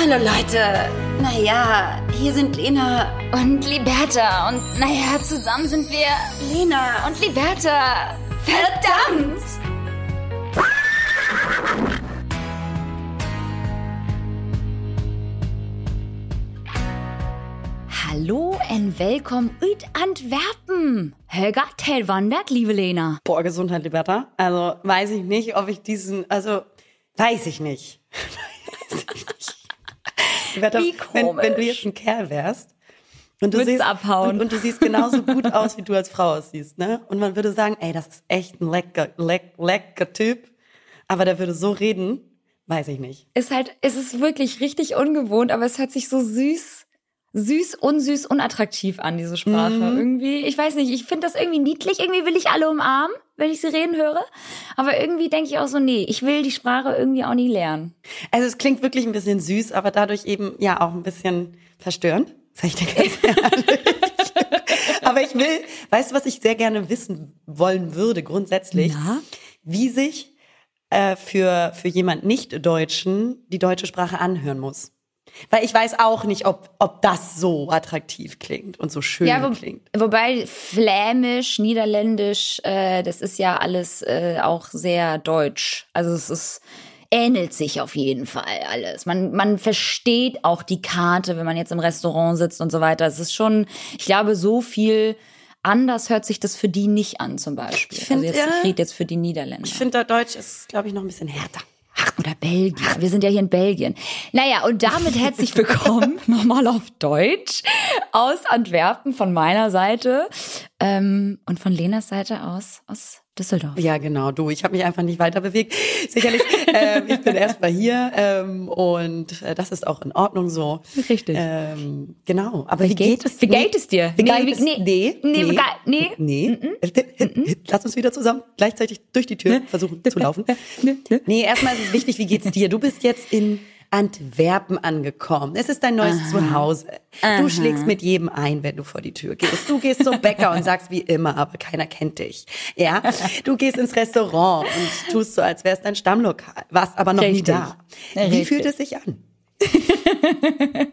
Hallo Leute. Naja, hier sind Lena und Liberta. Und naja, zusammen sind wir Lena und Liberta. Verdammt! Hallo und willkommen ut Antwerpen. Helga Tellwandert, liebe Lena. Boah, Gesundheit, Liberta. Also weiß ich nicht, ob ich diesen, also weiß ich nicht. weiß ich nicht. Liberta, Wie wenn, komisch. wenn du jetzt ein Kerl wärst und du, siehst, abhauen. Und, und du siehst genauso gut aus, wie du als Frau aussiehst, ne? Und man würde sagen, ey, das ist echt ein lecker, leck, lecker Typ. Aber der würde so reden, weiß ich nicht. Ist halt, es ist wirklich richtig ungewohnt, aber es hört sich so süß, süß, unsüß, unattraktiv an, diese Sprache. Mhm. Irgendwie, ich weiß nicht, ich finde das irgendwie niedlich. Irgendwie will ich alle umarmen, wenn ich sie reden höre. Aber irgendwie denke ich auch so, nee, ich will die Sprache irgendwie auch nie lernen. Also es klingt wirklich ein bisschen süß, aber dadurch eben ja auch ein bisschen verstörend. Sag ich dir ganz ehrlich. aber ich will, weißt du, was ich sehr gerne wissen wollen würde grundsätzlich? Na? Wie sich äh, für, für jemand Nicht-Deutschen die deutsche Sprache anhören muss. Weil ich weiß auch nicht, ob, ob das so attraktiv klingt und so schön Ja, wo, klingt. wobei Flämisch, Niederländisch, äh, das ist ja alles äh, auch sehr deutsch. Also es ist ähnelt sich auf jeden Fall alles. Man man versteht auch die Karte, wenn man jetzt im Restaurant sitzt und so weiter. Es ist schon, ich glaube, so viel anders hört sich das für die nicht an zum Beispiel. Ich find, also jetzt, ja, ich rede jetzt für die Niederländer. Ich finde, Deutsch ist, glaube ich, noch ein bisschen härter. Oder Belgien. Wir sind ja hier in Belgien. Naja, und damit herzlich willkommen nochmal auf Deutsch aus Antwerpen von meiner Seite ähm, und von Lenas Seite aus aus Düsseldorf. Ja, genau, du. Ich habe mich einfach nicht weiter bewegt. Sicherlich, ähm, ich bin erstmal hier ähm, und äh, das ist auch in Ordnung so. Richtig. Ähm, genau. Aber wie, geht es? Wie geht es dir? Wie Nee, geht wie- es? nee. Nee. Nee, wie ge- nee. Nee. Lass uns wieder zusammen gleichzeitig durch die Tür versuchen zu laufen. Nee, erstmal ist es wichtig, wie geht's dir? Du bist jetzt in Antwerpen angekommen. Es ist dein neues Zuhause. Du schlägst mit jedem ein, wenn du vor die Tür gehst. Du gehst zum Bäcker und sagst wie immer, aber keiner kennt dich. Ja, du gehst ins Restaurant und tust so, als wär's dein Stammlokal, warst aber noch nie Richtig. da. Wie Richtig. fühlt es sich an?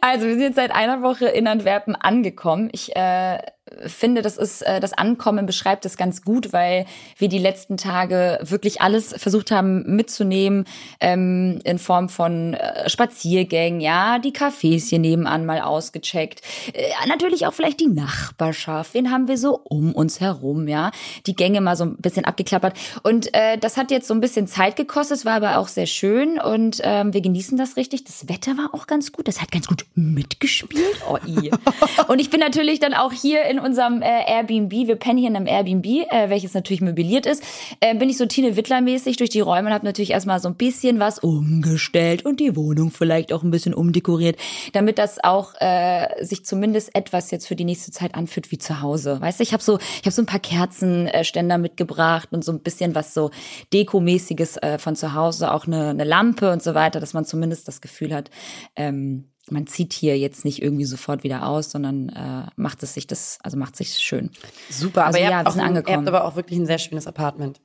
Also wir sind jetzt seit einer Woche in Antwerpen angekommen. Ich äh, finde, das ist äh, das Ankommen beschreibt es ganz gut, weil wir die letzten Tage wirklich alles versucht haben mitzunehmen ähm, in Form von äh, Spaziergängen, ja, die Cafés hier nebenan mal ausgecheckt, äh, natürlich auch vielleicht die Nachbarschaft. Wen haben wir so um uns herum, ja, die Gänge mal so ein bisschen abgeklappert und äh, das hat jetzt so ein bisschen Zeit gekostet, es war aber auch sehr schön und ähm, wir genießen das richtig. Das Wetter war auch ganz gut, das hat ganz gut mitgespielt. Oh, i. und ich bin natürlich dann auch hier in unserem äh, Airbnb, wir pennen hier in einem Airbnb, äh, welches natürlich möbliert ist, äh, bin ich so Tine Wittler-mäßig durch die Räume und habe natürlich erstmal so ein bisschen was umgestellt und die Wohnung vielleicht auch ein bisschen umdekoriert, damit das auch äh, sich zumindest etwas jetzt für die nächste Zeit anfühlt wie zu Hause. Weißt du, ich habe so, ich habe so ein paar Kerzenständer mitgebracht und so ein bisschen was so Dekomäßiges äh, von zu Hause, auch eine, eine Lampe und so weiter, dass man zumindest das Gefühl hat, ähm, man zieht hier jetzt nicht irgendwie sofort wieder aus, sondern äh, macht es sich das, also macht sich schön. Super, Also aber ihr, ja, habt auch ein, ihr angekommen. habt aber auch wirklich ein sehr schönes Apartment.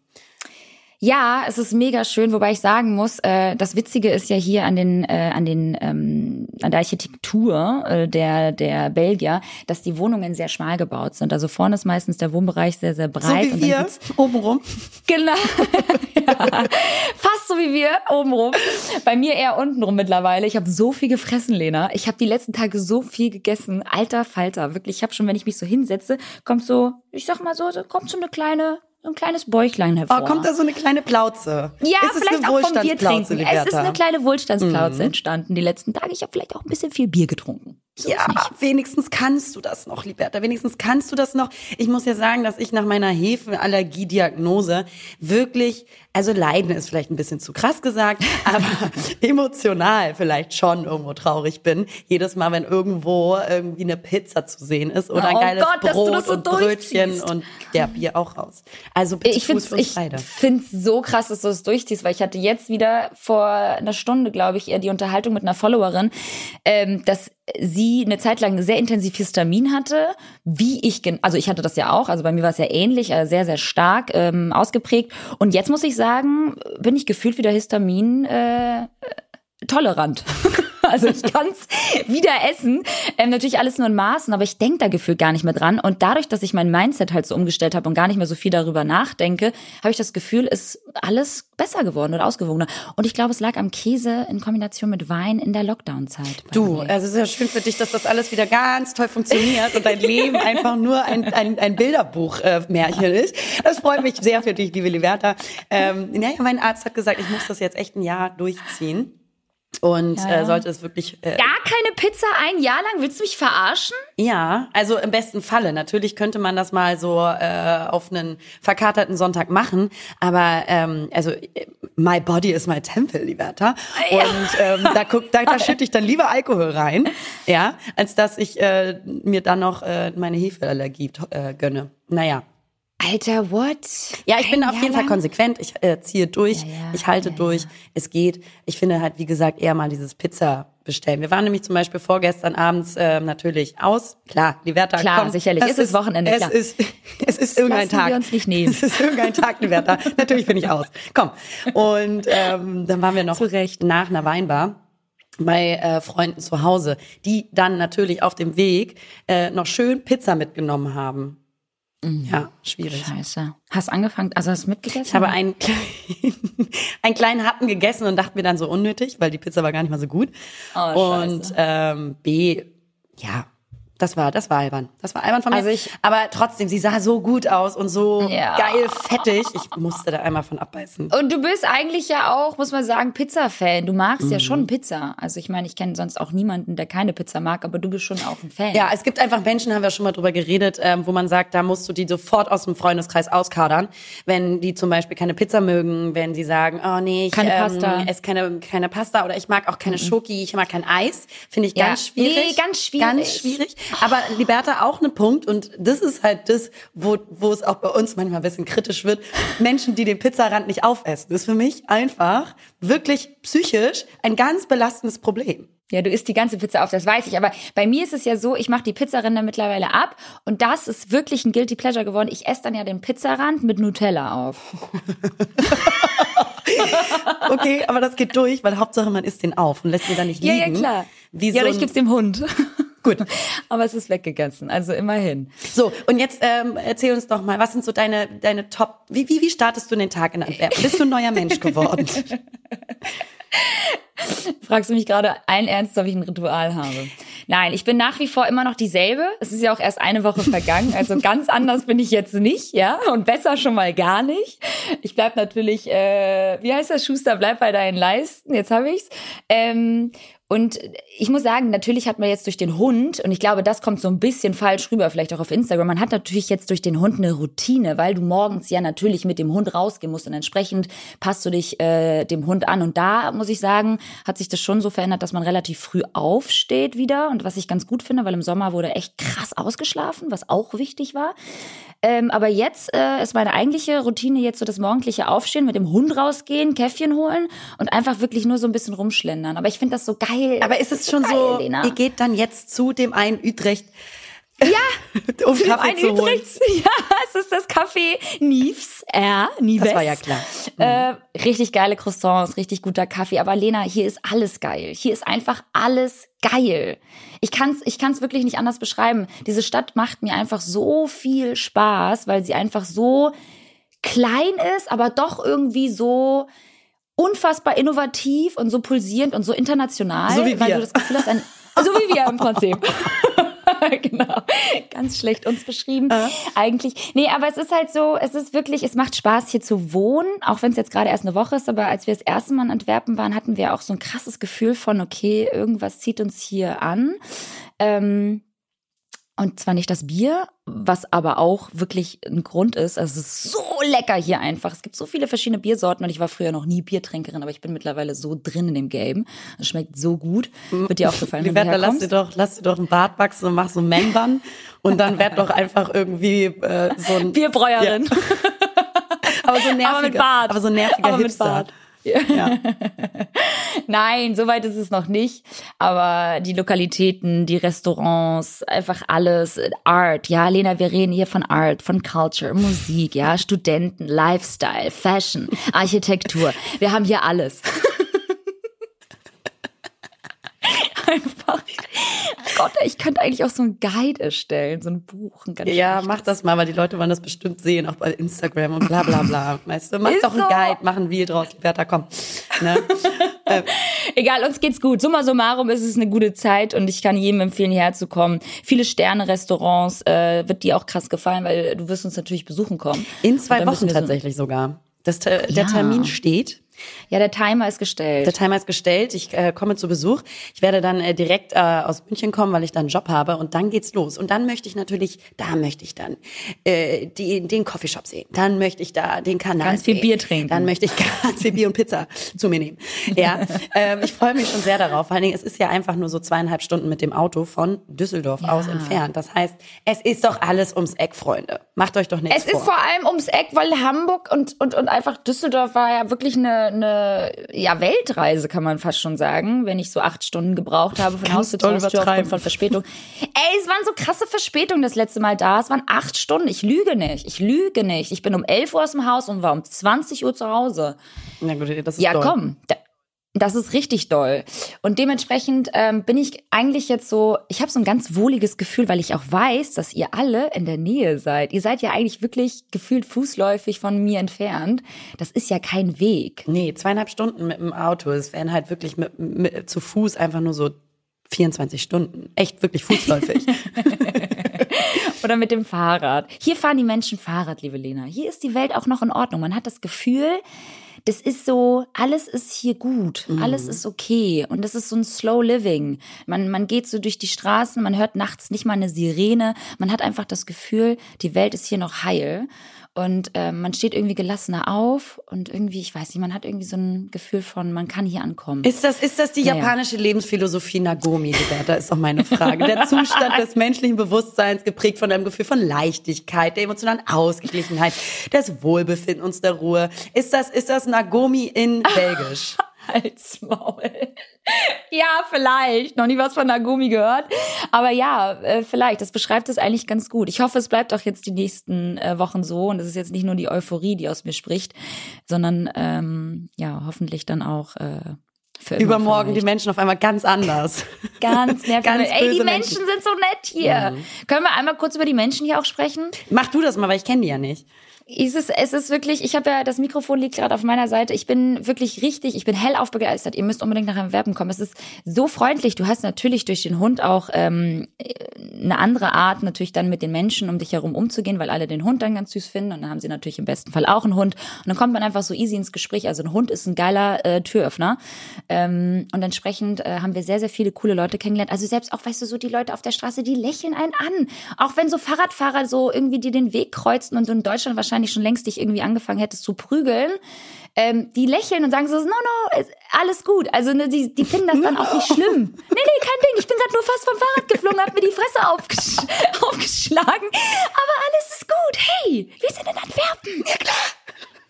Ja, es ist mega schön, wobei ich sagen muss, äh, das Witzige ist ja hier an den äh, an den ähm, an der Architektur äh, der der Belgier, dass die Wohnungen sehr schmal gebaut sind. Also vorne ist meistens der Wohnbereich sehr sehr breit So wie wir, obenrum. Genau. ja. Fast so wie wir obenrum. Bei mir eher untenrum mittlerweile. Ich habe so viel gefressen, Lena. Ich habe die letzten Tage so viel gegessen. Alter Falter. Wirklich, ich habe schon, wenn ich mich so hinsetze, kommt so, ich sag mal so, so kommt so eine kleine, so ein kleines Bäuchlein hervor. Oh, kommt da so eine kleine Plauze? ja, ist vielleicht eine auch vom Bier trinken. Es ist eine kleine Wohlstandsplauze entstanden die letzten Tage. Ich habe vielleicht auch ein bisschen viel Bier getrunken. So Ja, wenigstens kannst du das noch, Liberta. Wenigstens kannst du das noch. Ich muss ja sagen, dass ich nach meiner Hefenallergiediagnose wirklich, also leiden ist vielleicht ein bisschen zu krass gesagt, aber emotional vielleicht schon irgendwo traurig bin. Jedes Mal, wenn irgendwo irgendwie eine Pizza zu sehen ist oder ein Oh geiles Gott, Brot das so und Brötchen und ja, Bier auch raus. Also bitte Ich uns ich find's so krass, dass du es durchziehst, weil ich hatte jetzt wieder vor einer Stunde, glaube ich, eher die Unterhaltung mit einer Followerin, ähm, dass sie eine Zeit lang sehr intensiv Histamin hatte, wie ich, also ich hatte das ja auch, also bei mir war es ja ähnlich, äh, sehr, sehr stark ähm, ausgeprägt. Und jetzt muss ich sagen, bin ich gefühlt wieder Histamin äh, tolerant. Also ich kann es wieder essen. Ähm, natürlich alles nur in Maßen, aber ich denke da gefühlt gar nicht mehr dran. Und dadurch, dass ich mein Mindset halt so umgestellt habe und gar nicht mehr so viel darüber nachdenke, habe ich das Gefühl, ist alles besser geworden oder ausgewogener. Und ich glaube, es lag am Käse in Kombination mit Wein in der Lockdown-Zeit. Du, also es ist ja schön für dich, dass das alles wieder ganz toll funktioniert und dein Leben einfach nur ein, ein, ein Bilderbuch-Märchen äh, ist. Das freut mich sehr für dich, liebe Liberta. Ähm, naja, mein Arzt hat gesagt, ich muss das jetzt echt ein Jahr durchziehen. Und ja, ja. Äh, sollte es wirklich. Äh, Gar keine Pizza ein Jahr lang? Willst du mich verarschen? Ja, also im besten Falle. Natürlich könnte man das mal so äh, auf einen verkaterten Sonntag machen. Aber ähm, also my body is my temple, Liberta. Ja. Und ähm, da, guck, da, da schütte ich dann lieber Alkohol rein, ja, als dass ich äh, mir dann noch äh, meine Hefeallergie äh, gönne. Naja, Alter, what? Ja, ich bin auf jeden Fall konsequent. Ich äh, ziehe durch, ja, ja, ich halte ja, durch, es geht. Ich finde halt, wie gesagt, eher mal dieses Pizza bestellen. Wir waren nämlich zum Beispiel vorgestern abends äh, natürlich aus. Klar, die Werta Klar, komm, sicherlich. Es, es ist Wochenende, es Ist, es ist irgendein Lassen Tag. wir uns nicht nehmen. Es ist irgendein Tag, die Werta. natürlich bin ich aus. Komm. Und ähm, dann waren wir noch Zurecht. nach einer Weinbar bei äh, Freunden zu Hause, die dann natürlich auf dem Weg äh, noch schön Pizza mitgenommen haben. Mhm. Ja, schwierig. Scheiße. Hast angefangen, also hast du mitgegessen? Ich habe einen, kleinen, einen kleinen Happen gegessen und dachte mir dann so unnötig, weil die Pizza war gar nicht mal so gut. Oh, und ähm, B, ja, das war, das war albern. Das war albern von mir. Also ich, aber trotzdem, sie sah so gut aus und so ja. geil fettig. Ich musste da einmal von abbeißen. Und du bist eigentlich ja auch, muss man sagen, Pizza-Fan. Du magst mhm. ja schon Pizza. Also ich meine, ich kenne sonst auch niemanden, der keine Pizza mag, aber du bist schon auch ein Fan. Ja, es gibt einfach Menschen, haben wir schon mal drüber geredet, ähm, wo man sagt, da musst du die sofort aus dem Freundeskreis auskadern. Wenn die zum Beispiel keine Pizza mögen, wenn sie sagen, oh nee, ich keine ähm, Pasta. esse keine, keine Pasta oder ich mag auch keine mhm. Schoki, ich mag kein Eis. Finde ich ja. ganz schwierig. Nee, ganz schwierig. Ganz schwierig. Aber Liberta auch eine Punkt und das ist halt das, wo, wo es auch bei uns manchmal ein bisschen kritisch wird. Menschen, die den Pizzarand nicht aufessen, das ist für mich einfach wirklich psychisch ein ganz belastendes Problem. Ja, du isst die ganze Pizza auf, das weiß ich. Aber bei mir ist es ja so, ich mache die Pizzaränder mittlerweile ab und das ist wirklich ein Guilty Pleasure geworden. Ich esse dann ja den Pizzarand mit Nutella auf. okay, aber das geht durch, weil Hauptsache man isst den auf und lässt ihn dann nicht liegen. Ja, ja, klar. Wie ja, so ich gebe dem Hund. Gut. Aber es ist weggegessen, also immerhin. So, und jetzt ähm, erzähl uns doch mal, was sind so deine, deine Top, wie, wie, wie startest du den Tag in Antwerpen? Bist du ein neuer Mensch geworden? Fragst du mich gerade allen Ernst, ob ich ein Ritual habe? Nein, ich bin nach wie vor immer noch dieselbe. Es ist ja auch erst eine Woche vergangen, also ganz anders bin ich jetzt nicht, ja, und besser schon mal gar nicht. Ich bleib natürlich, äh, wie heißt das, Schuster, bleib bei deinen Leisten. Jetzt habe ich's. Ähm, und ich muss sagen, natürlich hat man jetzt durch den Hund, und ich glaube, das kommt so ein bisschen falsch rüber, vielleicht auch auf Instagram, man hat natürlich jetzt durch den Hund eine Routine, weil du morgens ja natürlich mit dem Hund rausgehen musst und entsprechend passt du dich äh, dem Hund an. Und da muss ich sagen, hat sich das schon so verändert, dass man relativ früh aufsteht wieder. Und was ich ganz gut finde, weil im Sommer wurde echt krass ausgeschlafen, was auch wichtig war. Ähm, aber jetzt äh, ist meine eigentliche Routine jetzt so das morgendliche Aufstehen, mit dem Hund rausgehen, Käffchen holen und einfach wirklich nur so ein bisschen rumschlendern. Aber ich finde das so geil. Aber ist es schon geil, so, Lena. ihr geht dann jetzt zu dem einen Utrecht ja, um Kaffee zu holen. Ja, es ist das Café Nives, R, Nives. Das war ja klar. Mhm. Äh, richtig geile Croissants, richtig guter Kaffee. Aber Lena, hier ist alles geil. Hier ist einfach alles geil. Ich kann's, ich kann's wirklich nicht anders beschreiben. Diese Stadt macht mir einfach so viel Spaß, weil sie einfach so klein ist, aber doch irgendwie so unfassbar innovativ und so pulsierend und so international, so wie weil wir. du das Gefühl hast, ein, so wie wir im Prinzip. genau. Ganz schlecht uns beschrieben. Äh. Eigentlich. Nee, aber es ist halt so, es ist wirklich, es macht Spaß hier zu wohnen, auch wenn es jetzt gerade erst eine Woche ist, aber als wir das erste Mal in Antwerpen waren, hatten wir auch so ein krasses Gefühl von, okay, irgendwas zieht uns hier an. Ähm, und zwar nicht das Bier, was aber auch wirklich ein Grund ist. Also es ist so lecker hier einfach. Es gibt so viele verschiedene Biersorten und ich war früher noch nie Biertrinkerin, aber ich bin mittlerweile so drin in dem Game. Es schmeckt so gut. Wird dir auch gefallen, wenn du lass dir doch, lass dir doch einen Bart wachsen und mach so einen Man-Bun und dann werd doch einfach irgendwie äh, so ein Bierbräuerin. Ja. aber so nerviger, aber, mit Bart. aber so nerviger aber Hipster. Mit Bart. Ja. Nein, soweit ist es noch nicht. Aber die Lokalitäten, die Restaurants, einfach alles, Art. Ja, Lena, wir reden hier von Art, von Culture, Musik, ja, Studenten, Lifestyle, Fashion, Architektur. Wir haben hier alles. einfach. Gott, ich könnte eigentlich auch so ein Guide erstellen, so ein Buch. Ein ja, mach das mal, weil die Leute wollen das bestimmt sehen, auch bei Instagram und bla bla bla. Weißt du, mach Ist doch ein so. Guide, mach ein Reel draus, Liberta, komm. Ne? ähm. Egal, uns geht's gut. Summa summarum ist es eine gute Zeit und ich kann jedem empfehlen, hierher zu kommen. Viele Sterne-Restaurants äh, wird dir auch krass gefallen, weil du wirst uns natürlich besuchen kommen. In zwei Wochen tatsächlich so sogar. Das, der ja. Termin steht. Ja, der Timer ist gestellt. Der Timer ist gestellt. Ich äh, komme zu Besuch. Ich werde dann äh, direkt äh, aus München kommen, weil ich dann einen Job habe. Und dann geht's los. Und dann möchte ich natürlich, da möchte ich dann äh, die, den Coffeeshop sehen. Dann möchte ich da den Kanal Ganz viel sehen. Bier trinken. Dann möchte ich ganz viel Bier und Pizza zu mir nehmen. Ja, ähm, ich freue mich schon sehr darauf. Vor allen Dingen, es ist ja einfach nur so zweieinhalb Stunden mit dem Auto von Düsseldorf ja. aus entfernt. Das heißt, es ist doch alles ums Eck, Freunde. Macht euch doch nichts vor. Es ist vor allem ums Eck, weil Hamburg und, und, und einfach Düsseldorf war ja wirklich eine, eine ja, Weltreise, kann man fast schon sagen, wenn ich so acht Stunden gebraucht habe von Haus zu Tür aufgrund von Verspätung. Ey, es waren so krasse Verspätungen das letzte Mal da. Es waren acht Stunden. Ich lüge nicht. Ich lüge nicht. Ich bin um elf Uhr aus dem Haus und war um 20 Uhr zu Hause. Na gut, das ist Ja, doll. komm. Das ist richtig doll. Und dementsprechend ähm, bin ich eigentlich jetzt so, ich habe so ein ganz wohliges Gefühl, weil ich auch weiß, dass ihr alle in der Nähe seid. Ihr seid ja eigentlich wirklich gefühlt fußläufig von mir entfernt. Das ist ja kein Weg. Nee, zweieinhalb Stunden mit dem Auto. Es wären halt wirklich mit, mit, zu Fuß einfach nur so 24 Stunden. Echt wirklich fußläufig. Oder mit dem Fahrrad. Hier fahren die Menschen Fahrrad, liebe Lena. Hier ist die Welt auch noch in Ordnung. Man hat das Gefühl, das ist so, alles ist hier gut, mhm. alles ist okay und das ist so ein Slow Living. Man, man geht so durch die Straßen, man hört nachts nicht mal eine Sirene, man hat einfach das Gefühl, die Welt ist hier noch heil und äh, man steht irgendwie gelassener auf und irgendwie, ich weiß nicht, man hat irgendwie so ein Gefühl von, man kann hier ankommen. Ist das, ist das die naja. japanische Lebensphilosophie Nagomi, Da ist auch meine Frage. Der Zustand des menschlichen Bewusstseins geprägt von einem Gefühl von Leichtigkeit, der emotionalen Ausgeglichenheit, des Wohlbefindens, der Ruhe. Ist das, ist das Nagomi in Belgisch? Als Maul. ja, vielleicht. Noch nie was von Nagumi gehört. Aber ja, äh, vielleicht. Das beschreibt es eigentlich ganz gut. Ich hoffe, es bleibt auch jetzt die nächsten äh, Wochen so. Und es ist jetzt nicht nur die Euphorie, die aus mir spricht, sondern ähm, ja, hoffentlich dann auch. Äh, für Übermorgen vielleicht. die Menschen auf einmal ganz anders. Ganz nervig. ganz Ey, die Menschen, Menschen, sind so nett hier. Mhm. Können wir einmal kurz über die Menschen hier auch sprechen? Mach du das mal, weil ich kenne die ja nicht ist es, es ist wirklich, ich habe ja, das Mikrofon liegt gerade auf meiner Seite. Ich bin wirklich richtig, ich bin hellauf begeistert. Ihr müsst unbedingt nach einem Werben kommen. Es ist so freundlich. Du hast natürlich durch den Hund auch ähm, eine andere Art, natürlich dann mit den Menschen um dich herum umzugehen, weil alle den Hund dann ganz süß finden. Und dann haben sie natürlich im besten Fall auch einen Hund. Und dann kommt man einfach so easy ins Gespräch. Also ein Hund ist ein geiler äh, Türöffner. Ähm, und entsprechend äh, haben wir sehr, sehr viele coole Leute kennengelernt. Also selbst auch, weißt du, so die Leute auf der Straße, die lächeln einen an. Auch wenn so Fahrradfahrer so irgendwie die den Weg kreuzen und du in Deutschland wahrscheinlich wahrscheinlich schon längst dich irgendwie angefangen hättest zu prügeln, ähm, die lächeln und sagen so, no, no, alles gut. Also ne, die, die finden das dann auch nicht schlimm. Nee, nee, kein Ding. Ich bin gerade nur fast vom Fahrrad geflogen, hab mir die Fresse aufgesch aufgeschlagen. Aber alles ist gut. Hey, wir sind in Antwerpen. Ja klar.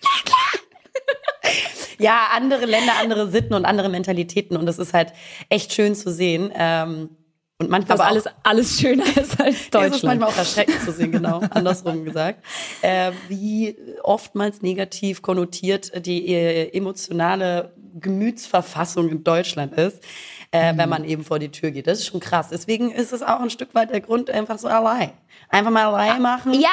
Ja klar. ja, andere Länder, andere Sitten und andere Mentalitäten. Und das ist halt echt schön zu sehen. Ähm und manchmal aber alles, alles schöner ist als Deutschland. Es ist manchmal auch erschreckend zu sehen, genau, andersrum gesagt. Äh, wie oftmals negativ konnotiert die äh, emotionale Gemütsverfassung in Deutschland ist, äh, mhm. wenn man eben vor die Tür geht. Das ist schon krass. Deswegen ist es auch ein Stück weit der Grund, einfach so allein. Einfach mal allein machen. Ja!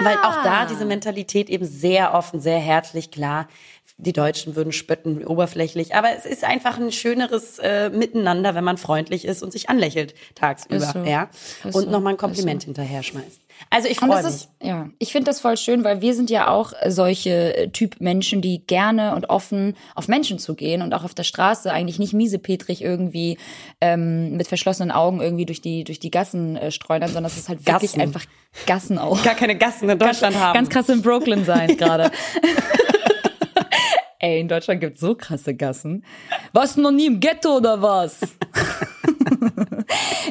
Weil auch da diese Mentalität eben sehr offen, sehr herzlich, klar, die Deutschen würden spötten, oberflächlich. Aber es ist einfach ein schöneres äh, Miteinander, wenn man freundlich ist und sich anlächelt tagsüber. So. Ja? Ist und so. nochmal ein Kompliment so. hinterher schmeißt. Also ich freue mich. Ist, ja, ich finde das voll schön, weil wir sind ja auch solche äh, Typ Menschen, die gerne und offen auf Menschen zu gehen und auch auf der Straße eigentlich nicht miesepetrig irgendwie ähm, mit verschlossenen Augen irgendwie durch die durch die Gassen äh, streunern, sondern es ist halt wirklich Gassen. einfach Gassen auch. Gar keine Gassen in Deutschland ganz, haben. Ganz krass in Brooklyn sein gerade. Ey, in Deutschland gibt's so krasse Gassen. Was noch nie im Ghetto oder was?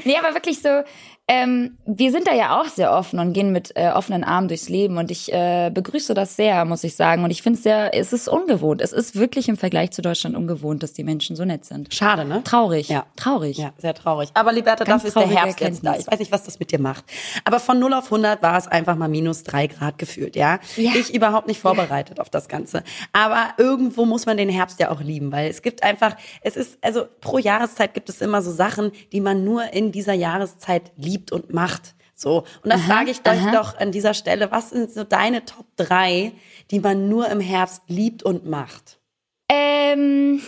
nee, aber wirklich so, ähm, wir sind da ja auch sehr offen und gehen mit äh, offenen Armen durchs Leben und ich äh, begrüße das sehr, muss ich sagen. Und ich finde es sehr, es ist ungewohnt. Es ist wirklich im Vergleich zu Deutschland ungewohnt, dass die Menschen so nett sind. Schade, ne? Traurig. Ja. Traurig. Ja, sehr traurig. Aber Liberta, dafür ist der Herbst jetzt da. Ich weiß nicht, was das mit dir macht. Aber von 0 auf 100 war es einfach mal minus drei Grad gefühlt, ja? ja. Ich überhaupt nicht vorbereitet ja. auf das Ganze. Aber irgendwo muss man den Herbst ja auch lieben, weil es gibt einfach, es ist, also pro Jahreszeit gibt es immer so Sachen, die man nur in dieser Jahreszeit liebt und macht. So. Und da frage ich euch doch an dieser Stelle, was sind so deine Top 3, die man nur im Herbst liebt und macht? Ähm,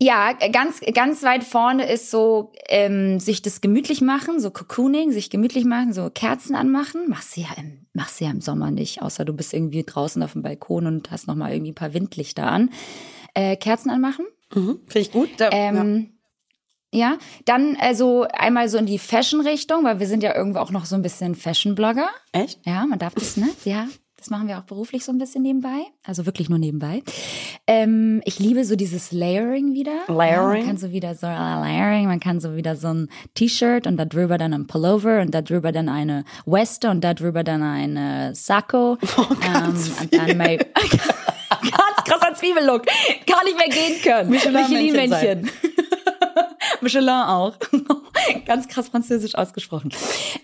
ja, ganz, ganz weit vorne ist so, ähm, sich das gemütlich machen, so Cocooning, sich gemütlich machen, so Kerzen anmachen. Machst du ja im, machst du ja im Sommer nicht, außer du bist irgendwie draußen auf dem Balkon und hast nochmal irgendwie ein paar Windlichter an. Äh, Kerzen anmachen. Mhm, Finde ich gut. Da, ähm, ja. Ja, dann also einmal so in die Fashion-Richtung, weil wir sind ja irgendwo auch noch so ein bisschen Fashion-Blogger. Echt? Ja, man darf das, ne? Ja, das machen wir auch beruflich so ein bisschen nebenbei. Also wirklich nur nebenbei. Ähm, ich liebe so dieses Layering wieder. Layering. Ja, man kann so wieder so Layering, man kann so wieder so ein T-Shirt und da drüber dann ein Pullover und da drüber dann eine Weste und da drüber dann eine Sakko. Oh, ganz ähm, und dann ganz krasser Zwiebellook. Gar nicht mehr gehen können. Michelin-Männchen. Michelin auch. Ganz krass französisch ausgesprochen.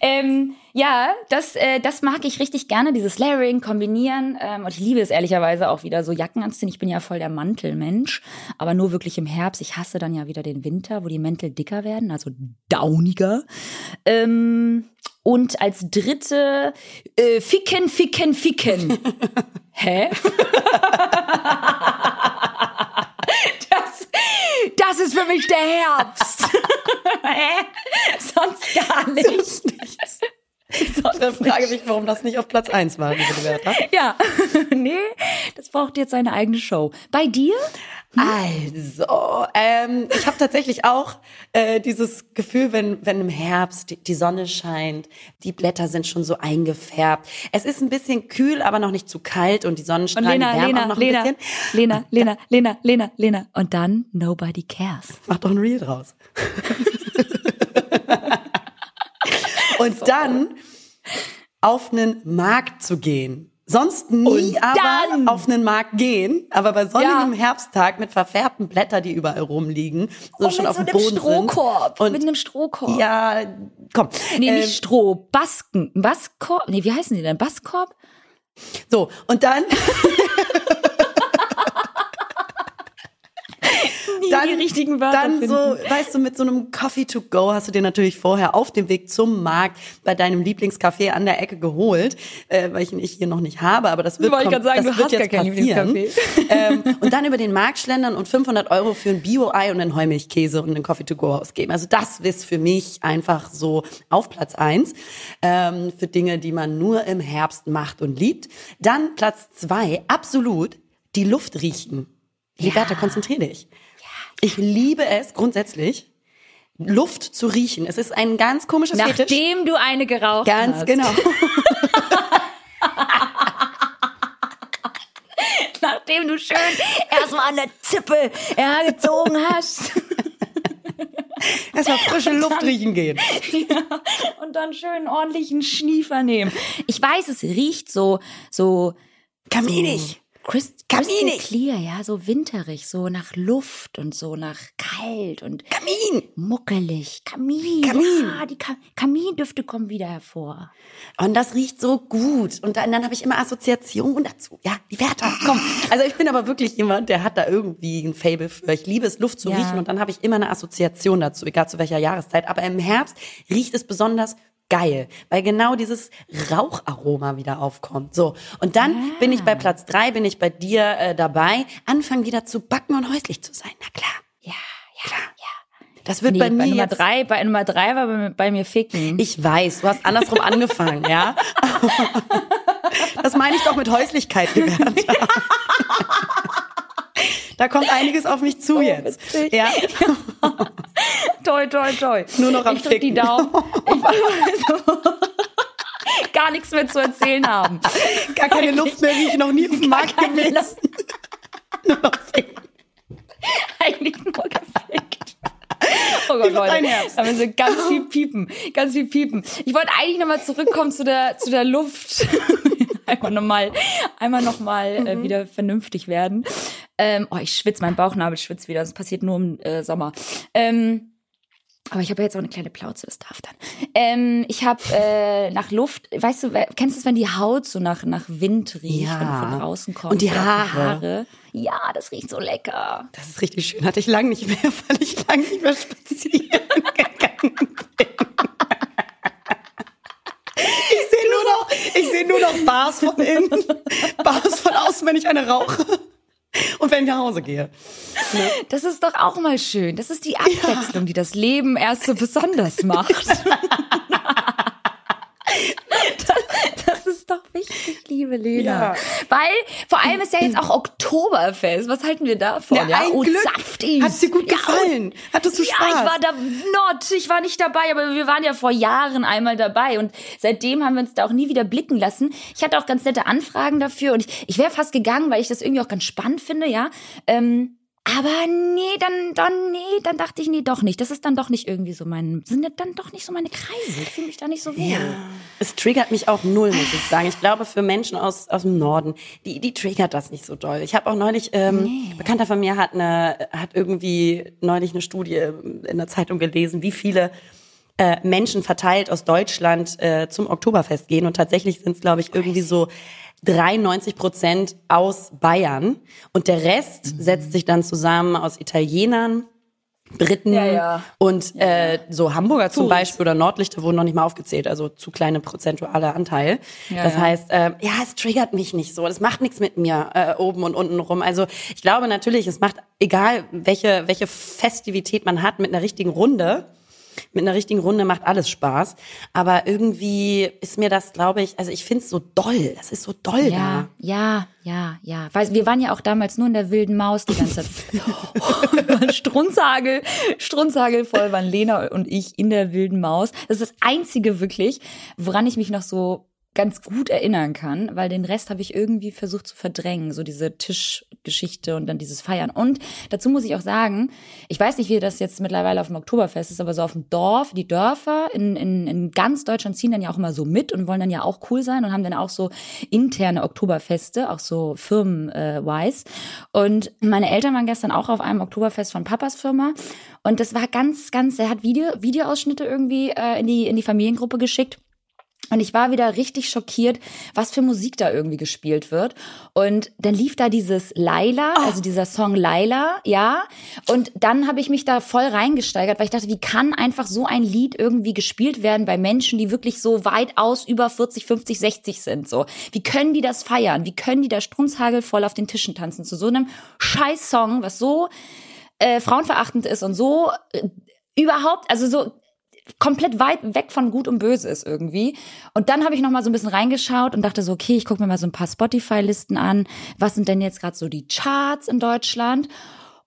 Ähm, ja, das, äh, das mag ich richtig gerne, dieses Layering, kombinieren. Ähm, und ich liebe es ehrlicherweise auch wieder so Jacken anzuziehen. Ich bin ja voll der Mantelmensch, aber nur wirklich im Herbst. Ich hasse dann ja wieder den Winter, wo die Mäntel dicker werden, also dauniger. Ähm, und als dritte äh, Ficken, Ficken, Ficken. Hä? das ist für mich der Herbst. Sonst gar nichts. Ich frage mich, warum das nicht auf Platz 1 war, liebe Bertha. Ja, nee, das braucht jetzt seine eigene Show. Bei dir? Also, ähm, ich habe tatsächlich auch äh, dieses Gefühl, wenn, wenn im Herbst die, die, Sonne scheint, die Blätter sind schon so eingefärbt. Es ist ein bisschen kühl, aber noch nicht zu kalt und die Sonnenstrahlen und Lena, wärmen Lena, auch noch Lena, ein bisschen. Lena, Lena, Lena, Lena, Lena. Und dann Nobody Cares. Mach doch ein Reel draus. und so. dann auf einen Markt zu gehen. Sonst nie aber auf einen Markt gehen, aber bei sonnigem ja. Herbsttag mit verfärbten Blättern, die überall rumliegen, so oh, schon auf so dem Boden Strohkorb. sind. Und mit einem Strohkorb. Ja, komm. Nee, nicht ähm, Stroh, Basken, Baskorb. Nee, wie heißen die denn? Baskorb? So, und dann nie dann, die richtigen Wörter Dann finden. so, weißt du, mit so einem Coffee to go hast du dir natürlich vorher auf dem Weg zum Markt bei deinem Lieblingscafé an der Ecke geholt, äh, weil ich ihn hier noch nicht habe, aber das wird, kommt, ich sagen, das wird jetzt passieren. ähm, und dann über den Markt schlendern und 500 Euro für ein Bio-Ei und einen Heumilchkäse und einen Coffee to go ausgeben. Also das ist für mich einfach so auf Platz eins ähm, für Dinge, die man nur im Herbst macht und liebt. Dann Platz zwei, absolut, die Luft riechen. Liberta, ja. konzentrier dich. Ich liebe es grundsätzlich, Luft zu riechen. Es ist ein ganz komisches Nachdem Fetisch. Nachdem du eine geraucht ganz hast. Ganz genau. Nachdem du schön erstmal an der Zippe hergezogen hast. Erstmal frische Luft riechen gehen. Ja, und dann schön ordentlichen Schniefer nehmen. Ich weiß, es riecht so, so kaminig. So Christ Kaminig. clear, ja, so winterig, so nach Luft und so nach kalt und Kamin. Muckelig. Kamin. Kamin. Ja, die Ka Kamindüfte kommen wieder hervor. Und das riecht so gut. Und dann, dann habe ich immer Assoziationen dazu. Ja, die Wärter, komm. Also ich bin aber wirklich jemand, der hat da irgendwie ein Fable für. Ich liebe es, Luft zu ja. riechen und dann habe ich immer eine Assoziation dazu, egal zu welcher Jahreszeit. Aber im Herbst riecht es besonders geil, weil genau dieses Raucharoma wieder aufkommt. So und dann ah. bin ich bei Platz drei, bin ich bei dir äh, dabei, anfangen wieder zu backen und häuslich zu sein. Na klar, ja, ja, klar. ja. Das wird nee, bei mir bei Nummer jetzt, drei, bei Nummer drei war bei, bei mir ficken. Ich weiß, du hast andersrum angefangen, ja. das meine ich doch mit Häuslichkeit, Liberta. Da kommt einiges auf mich zu oh, jetzt. Witzig. Ja. toi, toi, toi. Nur noch am ich drück die Daumen. Ich gar nichts mehr zu erzählen haben. Gar keine Luft mehr, wie ich noch nie auf dem Markt gewesen. nur noch Eigentlich nur gefickt. Oh Gott, Leute, da müssen wir ganz viel piepen, ganz viel piepen. Ich wollte eigentlich nochmal zurückkommen zu der, zu der Luft. Einmal nochmal, einmal nochmal äh, mhm. wieder vernünftig werden. Ähm, oh, ich schwitze, mein Bauchnabel schwitzt wieder. Das passiert nur im äh, Sommer. Ähm, aber ich habe ja jetzt auch eine kleine Plauze, das darf dann. Ähm, ich habe äh, nach Luft, weißt du, kennst du es, wenn die Haut so nach, nach Wind riecht, ja. wenn von draußen kommt? Und die Haare. Haare. Ja, das riecht so lecker. Das ist richtig schön. Hatte ich lange nicht mehr, weil ich lange nicht mehr spazieren gegangen bin. Ich sehe nur noch, ich sehe nur noch Bars von innen, Bars von außen, wenn ich eine rauche. Und wenn ich nach Hause gehe. Ne? Das ist doch auch mal schön. Das ist die Abwechslung, ja. die das Leben erst so besonders macht. das, ist doch wichtig, liebe Lena. Ja. Weil vor allem ist ja jetzt auch Oktoberfest. Was halten wir davon? Ja, ja? Ein oh, Glück. Saftig. Hat es dir gut gefallen? Hattest du Spaß? Ja, ich war da not. Ich war nicht dabei, aber wir waren ja vor Jahren einmal dabei und seitdem haben wir uns da auch nie wieder blicken lassen. Ich hatte auch ganz nette Anfragen dafür und ich, ich wäre fast gegangen, weil ich das irgendwie auch ganz spannend finde, ja. Ähm, aber nee, dann, dann, nee, dann dachte ich, nee, doch nicht. Das ist dann doch nicht irgendwie so mein, sind dann doch nicht so meine Kreise. Ich fühle mich da nicht so wohl. Ja. Es triggert mich auch null, muss ich sagen. Ich glaube, für Menschen aus, aus dem Norden, die, die triggert das nicht so doll. Ich habe auch neulich, ähm, nee. Bekannter von mir hat eine, hat irgendwie neulich eine Studie in der Zeitung gelesen, wie viele äh, Menschen verteilt aus Deutschland äh, zum Oktoberfest gehen. Und tatsächlich sind es, glaube ich, irgendwie so 93 Prozent aus Bayern und der Rest mhm. setzt sich dann zusammen aus Italienern, Briten ja, ja. und äh, so Hamburger zum Beispiel oder Nordlichter wurden noch nicht mal aufgezählt, also zu kleine prozentuale Anteil. Ja, das heißt, äh, ja, es triggert mich nicht so, das macht nichts mit mir äh, oben und unten rum. Also ich glaube natürlich, es macht egal welche welche Festivität man hat mit einer richtigen Runde mit einer richtigen Runde macht alles Spaß. Aber irgendwie ist mir das, glaube ich, also ich finde es so doll. Das ist so doll ja, da. Ja, ja, ja. Weil wir waren ja auch damals nur in der wilden Maus die ganze Zeit. Strunzhagel, Strunzhagel voll waren Lena und ich in der wilden Maus. Das ist das Einzige wirklich, woran ich mich noch so ganz gut erinnern kann, weil den Rest habe ich irgendwie versucht zu verdrängen, so diese Tischgeschichte und dann dieses Feiern. Und dazu muss ich auch sagen, ich weiß nicht, wie das jetzt mittlerweile auf dem Oktoberfest ist, aber so auf dem Dorf, die Dörfer in, in, in ganz Deutschland ziehen dann ja auch immer so mit und wollen dann ja auch cool sein und haben dann auch so interne Oktoberfeste, auch so firmen-wise. Und meine Eltern waren gestern auch auf einem Oktoberfest von Papas Firma und das war ganz, ganz, er hat Video, Videoausschnitte irgendwie äh, in, die, in die Familiengruppe geschickt. Und ich war wieder richtig schockiert, was für Musik da irgendwie gespielt wird. Und dann lief da dieses Laila, oh. also dieser Song Laila, ja. Und dann habe ich mich da voll reingesteigert, weil ich dachte, wie kann einfach so ein Lied irgendwie gespielt werden bei Menschen, die wirklich so weitaus über 40, 50, 60 sind, so. Wie können die das feiern? Wie können die da strunzhagelvoll auf den Tischen tanzen zu so einem scheiß Song, was so äh, frauenverachtend ist und so äh, überhaupt, also so komplett weit weg von Gut und Böse ist irgendwie. Und dann habe ich noch mal so ein bisschen reingeschaut und dachte so, okay, ich gucke mir mal so ein paar Spotify-Listen an. Was sind denn jetzt gerade so die Charts in Deutschland?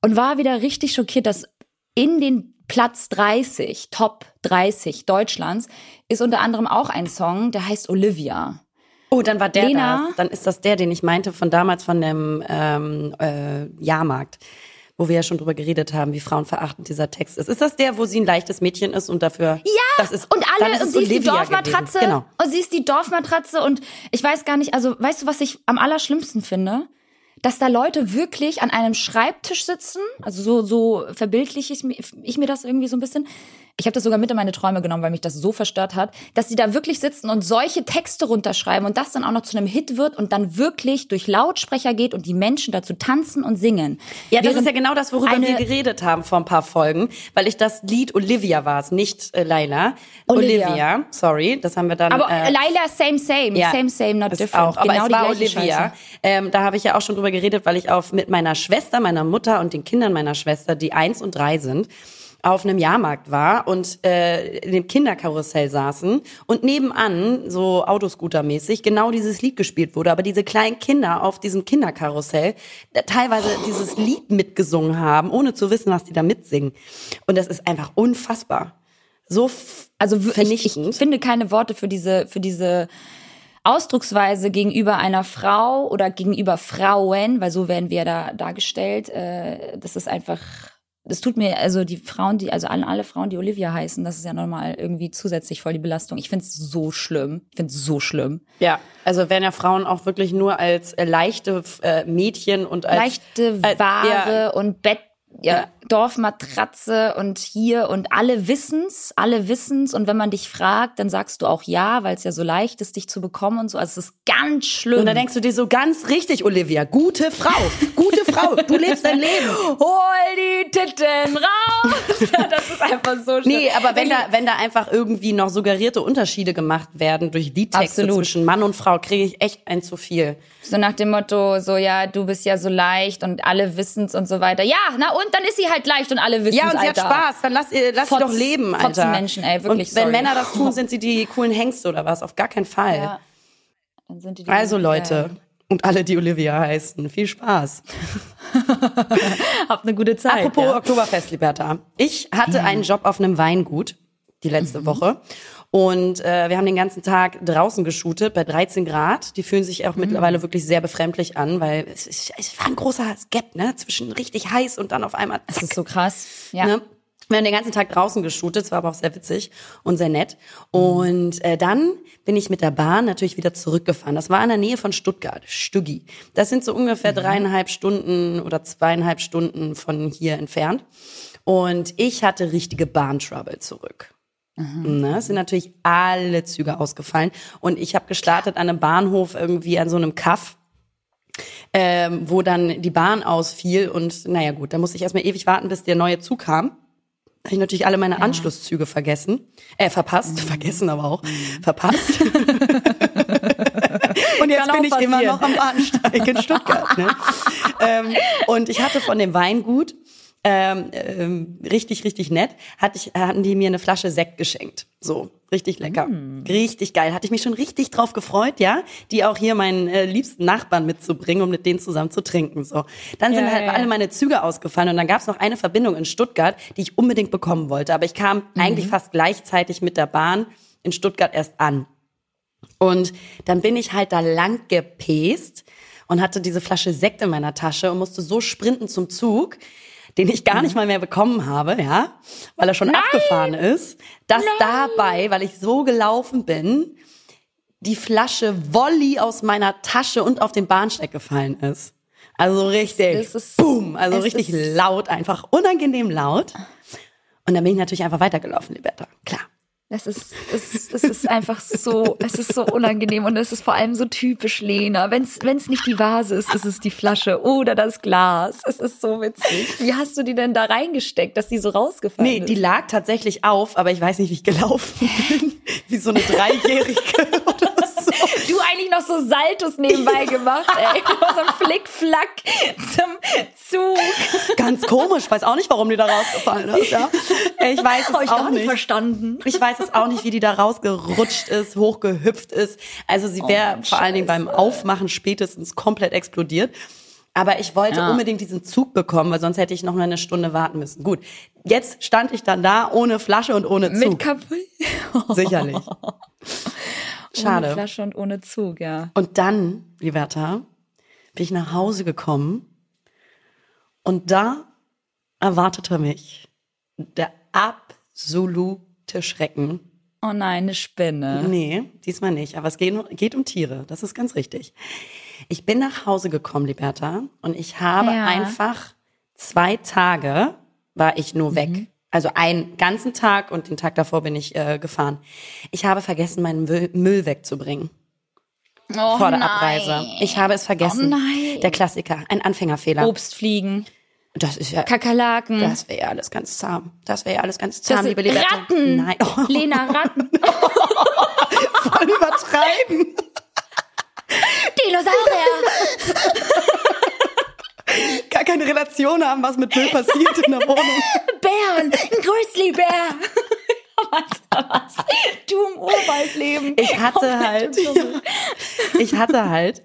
Und war wieder richtig schockiert, dass in den Platz 30, Top 30 Deutschlands, ist unter anderem auch ein Song, der heißt Olivia. Oh, dann war der Lena, das. Dann ist das der, den ich meinte von damals von dem ähm, äh, Jahrmarkt wo wir ja schon drüber geredet haben, wie frauenverachtend dieser Text ist. Ist das der, wo sie ein leichtes Mädchen ist und dafür Ja, das ist, und alle ist und sie ist die Dorfmatratze genau. und sie ist die Dorfmatratze und ich weiß gar nicht, also weißt du, was ich am allerschlimmsten finde? Dass da Leute wirklich an einem Schreibtisch sitzen, also so so verbildlich ich, ich mir das irgendwie so ein bisschen ich habe das sogar mit in meine Träume genommen, weil mich das so verstört hat, dass sie da wirklich sitzen und solche Texte runterschreiben und das dann auch noch zu einem Hit wird und dann wirklich durch Lautsprecher geht und die Menschen dazu tanzen und singen. Ja, das ist ja genau das, worüber wir geredet haben vor ein paar Folgen, weil ich das Lied Olivia war es, nicht äh, Laila. Olivia. Olivia. sorry, das haben wir dann. Aber äh, Laila, same, same, ja, same, same, not different. Auch, aber genau es war Olivia. Ähm, da habe ich ja auch schon drüber geredet, weil ich auf mit meiner Schwester, meiner Mutter und den Kindern meiner Schwester, die eins und drei sind, auf einem Jahrmarkt war und äh, in dem Kinderkarussell saßen und nebenan, so Autoscooter-mäßig, genau dieses Lied gespielt wurde. Aber diese kleinen Kinder auf diesem Kinderkarussell teilweise dieses Lied mitgesungen haben, ohne zu wissen, was die da mitsingen. Und das ist einfach unfassbar. So also vernichtend. Ich, ich finde keine Worte für diese, für diese Ausdrucksweise gegenüber einer Frau oder gegenüber Frauen, weil so werden wir da dargestellt. Äh, das ist einfach es tut mir, also die Frauen, die, also alle, alle Frauen, die Olivia heißen, das ist ja nochmal irgendwie zusätzlich voll die Belastung. Ich find's so schlimm. Ich find's so schlimm. Ja, also werden ja Frauen auch wirklich nur als äh, leichte äh, Mädchen und als leichte Ware ja, und Bett ja, Dorfmatratze und hier und alle wissen's, alle wissen's und wenn man dich fragt, dann sagst du auch ja, weil es ja so leicht ist, dich zu bekommen und so. Also es ist ganz schlimm. Und dann denkst du dir so ganz richtig, Olivia, gute Frau, gute Frau, du lebst dein Leben. Hol die Titten raus. das ist einfach so schlimm. Nee, aber wenn da, wenn da einfach irgendwie noch suggerierte Unterschiede gemacht werden durch die Texte Absolut. zwischen Mann und Frau, kriege ich echt ein zu viel. So nach dem Motto, so ja, du bist ja so leicht und alle wissen's und so weiter. Ja, na und dann ist sie halt leicht und alle wissen's, Ja, und sie Alter. hat Spaß, dann lass, lass Fotz, sie doch leben, Alter. Menschen, ey, wirklich, und wenn sorry. Männer das tun, sind sie die coolen Hengste oder was? Auf gar keinen Fall. Ja. Dann sind die, die also Leute, und alle, die Olivia heißen. Viel Spaß. Habt eine gute Zeit. Apropos ja. Oktoberfest, Liberta. Ich hatte ja. einen Job auf einem Weingut die letzte mhm. Woche und äh, wir haben den ganzen Tag draußen geshootet bei 13 Grad. Die fühlen sich auch mhm. mittlerweile wirklich sehr befremdlich an, weil es, es, es war ein großer Gap, ne? Zwischen richtig heiß und dann auf einmal. Zack, das ist so krass. Ja. Ne? Wir haben den ganzen Tag draußen geshootet, es war aber auch sehr witzig und sehr nett. Und äh, dann bin ich mit der Bahn natürlich wieder zurückgefahren. Das war in der Nähe von Stuttgart, Stuggi. Das sind so ungefähr mhm. dreieinhalb Stunden oder zweieinhalb Stunden von hier entfernt. Und ich hatte richtige Bahntrouble zurück. Mhm. Ne, es sind natürlich alle Züge ausgefallen. Und ich habe gestartet an einem Bahnhof irgendwie an so einem Kaff. Ähm, wo dann die Bahn ausfiel und naja gut, da musste ich erstmal ewig warten, bis der neue Zug kam. Da habe ich natürlich alle meine ja. Anschlusszüge vergessen. Äh, verpasst. Mhm. Vergessen aber auch. Mhm. Verpasst. und jetzt bin ich passieren. immer noch am Bahnsteig in Stuttgart. Ne? ähm, und ich hatte von dem Weingut ähm, ähm, richtig, richtig nett, hatte ich, hatten die mir eine Flasche Sekt geschenkt. So, richtig lecker. Mm. Richtig geil. Hatte ich mich schon richtig drauf gefreut, ja, die auch hier meinen äh, liebsten Nachbarn mitzubringen, um mit denen zusammen zu trinken. So. Dann sind ja, halt ja. alle meine Züge ausgefallen und dann gab es noch eine Verbindung in Stuttgart, die ich unbedingt bekommen wollte. Aber ich kam mhm. eigentlich fast gleichzeitig mit der Bahn in Stuttgart erst an. Und dann bin ich halt da lang gepest und hatte diese Flasche Sekt in meiner Tasche und musste so sprinten zum Zug den ich gar nicht mhm. mal mehr bekommen habe, ja, weil er schon Nein! abgefahren ist, dass Nein! dabei, weil ich so gelaufen bin, die Flasche Wolli aus meiner Tasche und auf den Bahnsteig gefallen ist. Also richtig, ist, boom, also richtig laut, einfach unangenehm laut. Und dann bin ich natürlich einfach weitergelaufen, Liberta, klar. Es ist, es, es ist einfach so, es ist so unangenehm und es ist vor allem so typisch Lena. Wenn es nicht die Vase ist, ist es die Flasche oder das Glas. Es ist so witzig. Wie hast du die denn da reingesteckt, dass die so rausgefallen nee, ist? Nee, die lag tatsächlich auf, aber ich weiß nicht, wie ich gelaufen bin. Wie so eine Dreijährige oder. Du eigentlich noch so Saltos nebenbei gemacht, ey. So ein Flickflack zum Zug. Ganz komisch. Weiß auch nicht, warum die da rausgefallen ist, ja. Ich weiß es ich auch nicht. verstanden. Ich weiß es auch nicht, wie die da rausgerutscht ist, hochgehüpft ist. Also sie wäre oh, vor allen Dingen beim Aufmachen spätestens komplett explodiert. Aber ich wollte ja. unbedingt diesen Zug bekommen, weil sonst hätte ich noch eine Stunde warten müssen. Gut, jetzt stand ich dann da ohne Flasche und ohne Zug. Mit Kaffee? Sicherlich. Schade. Ohne Flasche und ohne Zug, ja. Und dann, Liberta, bin ich nach Hause gekommen und da erwartete mich der absolute Schrecken. Oh nein, eine Spinne. Nee, diesmal nicht. Aber es geht, geht um Tiere. Das ist ganz richtig. Ich bin nach Hause gekommen, Liberta, und ich habe ja. einfach zwei Tage war ich nur weg. Mhm. Also einen ganzen Tag und den Tag davor bin ich äh, gefahren. Ich habe vergessen, meinen Müll, Müll wegzubringen. Oh, vor der nein. Abreise. Ich habe es vergessen. Oh nein. Der Klassiker, ein Anfängerfehler. Obstfliegen. Das ist ja. Kakerlaken. Das wäre ja alles ganz zahm. Das wäre ja alles ganz zahm, das liebe Liberta. Ratten. Nein. Oh. Lena, Ratten. Voll übertreiben. Dinosaurier. Gar keine Relation haben, was mit Müll passiert in der Wohnung. Bären. Ein Grizzlybär. was? Du im Urwald leben. Ich hatte halt, ich hatte halt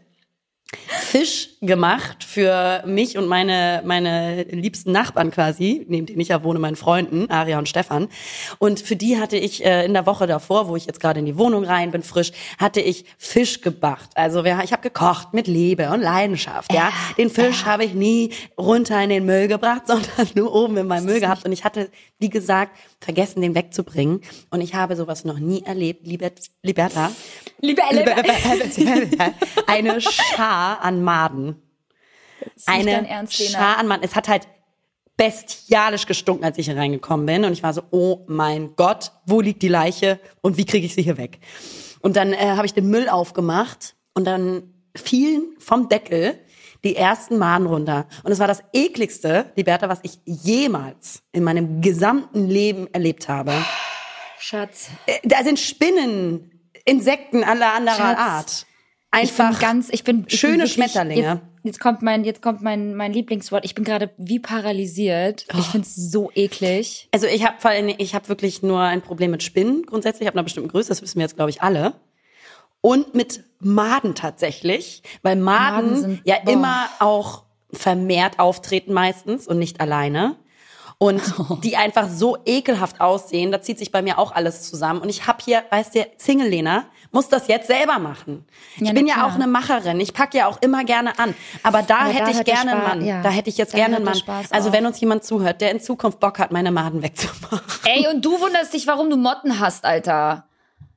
Fisch gemacht für mich und meine, meine liebsten Nachbarn quasi, neben denen ich ja wohne, meinen Freunden, Aria und Stefan. Und für die hatte ich äh, in der Woche davor, wo ich jetzt gerade in die Wohnung rein bin, frisch, hatte ich Fisch gebacht. Also ich habe gekocht mit Liebe und Leidenschaft. Ja, den Fisch habe ich nie runter in den Müll gebracht, sondern nur oben in meinem Müll gehabt. Und ich hatte, wie gesagt, vergessen, den wegzubringen. Und ich habe sowas noch nie erlebt, liebe Liberta. Liebe, liebe, liebe eine Schar an Maden. Eine Ernst, Schar an Maden. Es hat halt bestialisch gestunken, als ich hier reingekommen bin. Und ich war so, oh mein Gott, wo liegt die Leiche und wie kriege ich sie hier weg? Und dann äh, habe ich den Müll aufgemacht und dann fielen vom Deckel die ersten Maden runter. Und es war das ekligste, Liberta, was ich jemals in meinem gesamten Leben erlebt habe. Schatz. Äh, Da sind Spinnen, Insekten aller anderer Schatz. Art. Einfach ich bin ganz, ich bin ich schöne bin wirklich, Schmetterlinge. Jetzt, jetzt kommt mein, jetzt kommt mein, mein Lieblingswort. Ich bin gerade wie paralysiert. Oh. Ich find's so eklig. Also ich habe vor allem, ich habe wirklich nur ein Problem mit Spinnen grundsätzlich. Ich habe einer bestimmten Größe, das wissen wir jetzt, glaube ich, alle. Und mit Maden tatsächlich, weil Maden, Maden sind- ja boah. immer auch vermehrt auftreten meistens und nicht alleine. Und die einfach so ekelhaft aussehen, da zieht sich bei mir auch alles zusammen. Und ich habe hier, weißt du, Single Lena muss das jetzt selber machen. Ich Ja, bin na ja klar. auch eine Macherin. Ich packe ja auch immer gerne an. Aber da Aber da hätte ich hört der gerne einen Mann. ja. Da hätte ich jetzt Da gerne einen Mann. Spaß Also auf. wenn uns jemand zuhört, der in Zukunft Bock hat, meine Maden wegzumachen. Ey, und du wunderst dich, warum du Motten hast, Alter.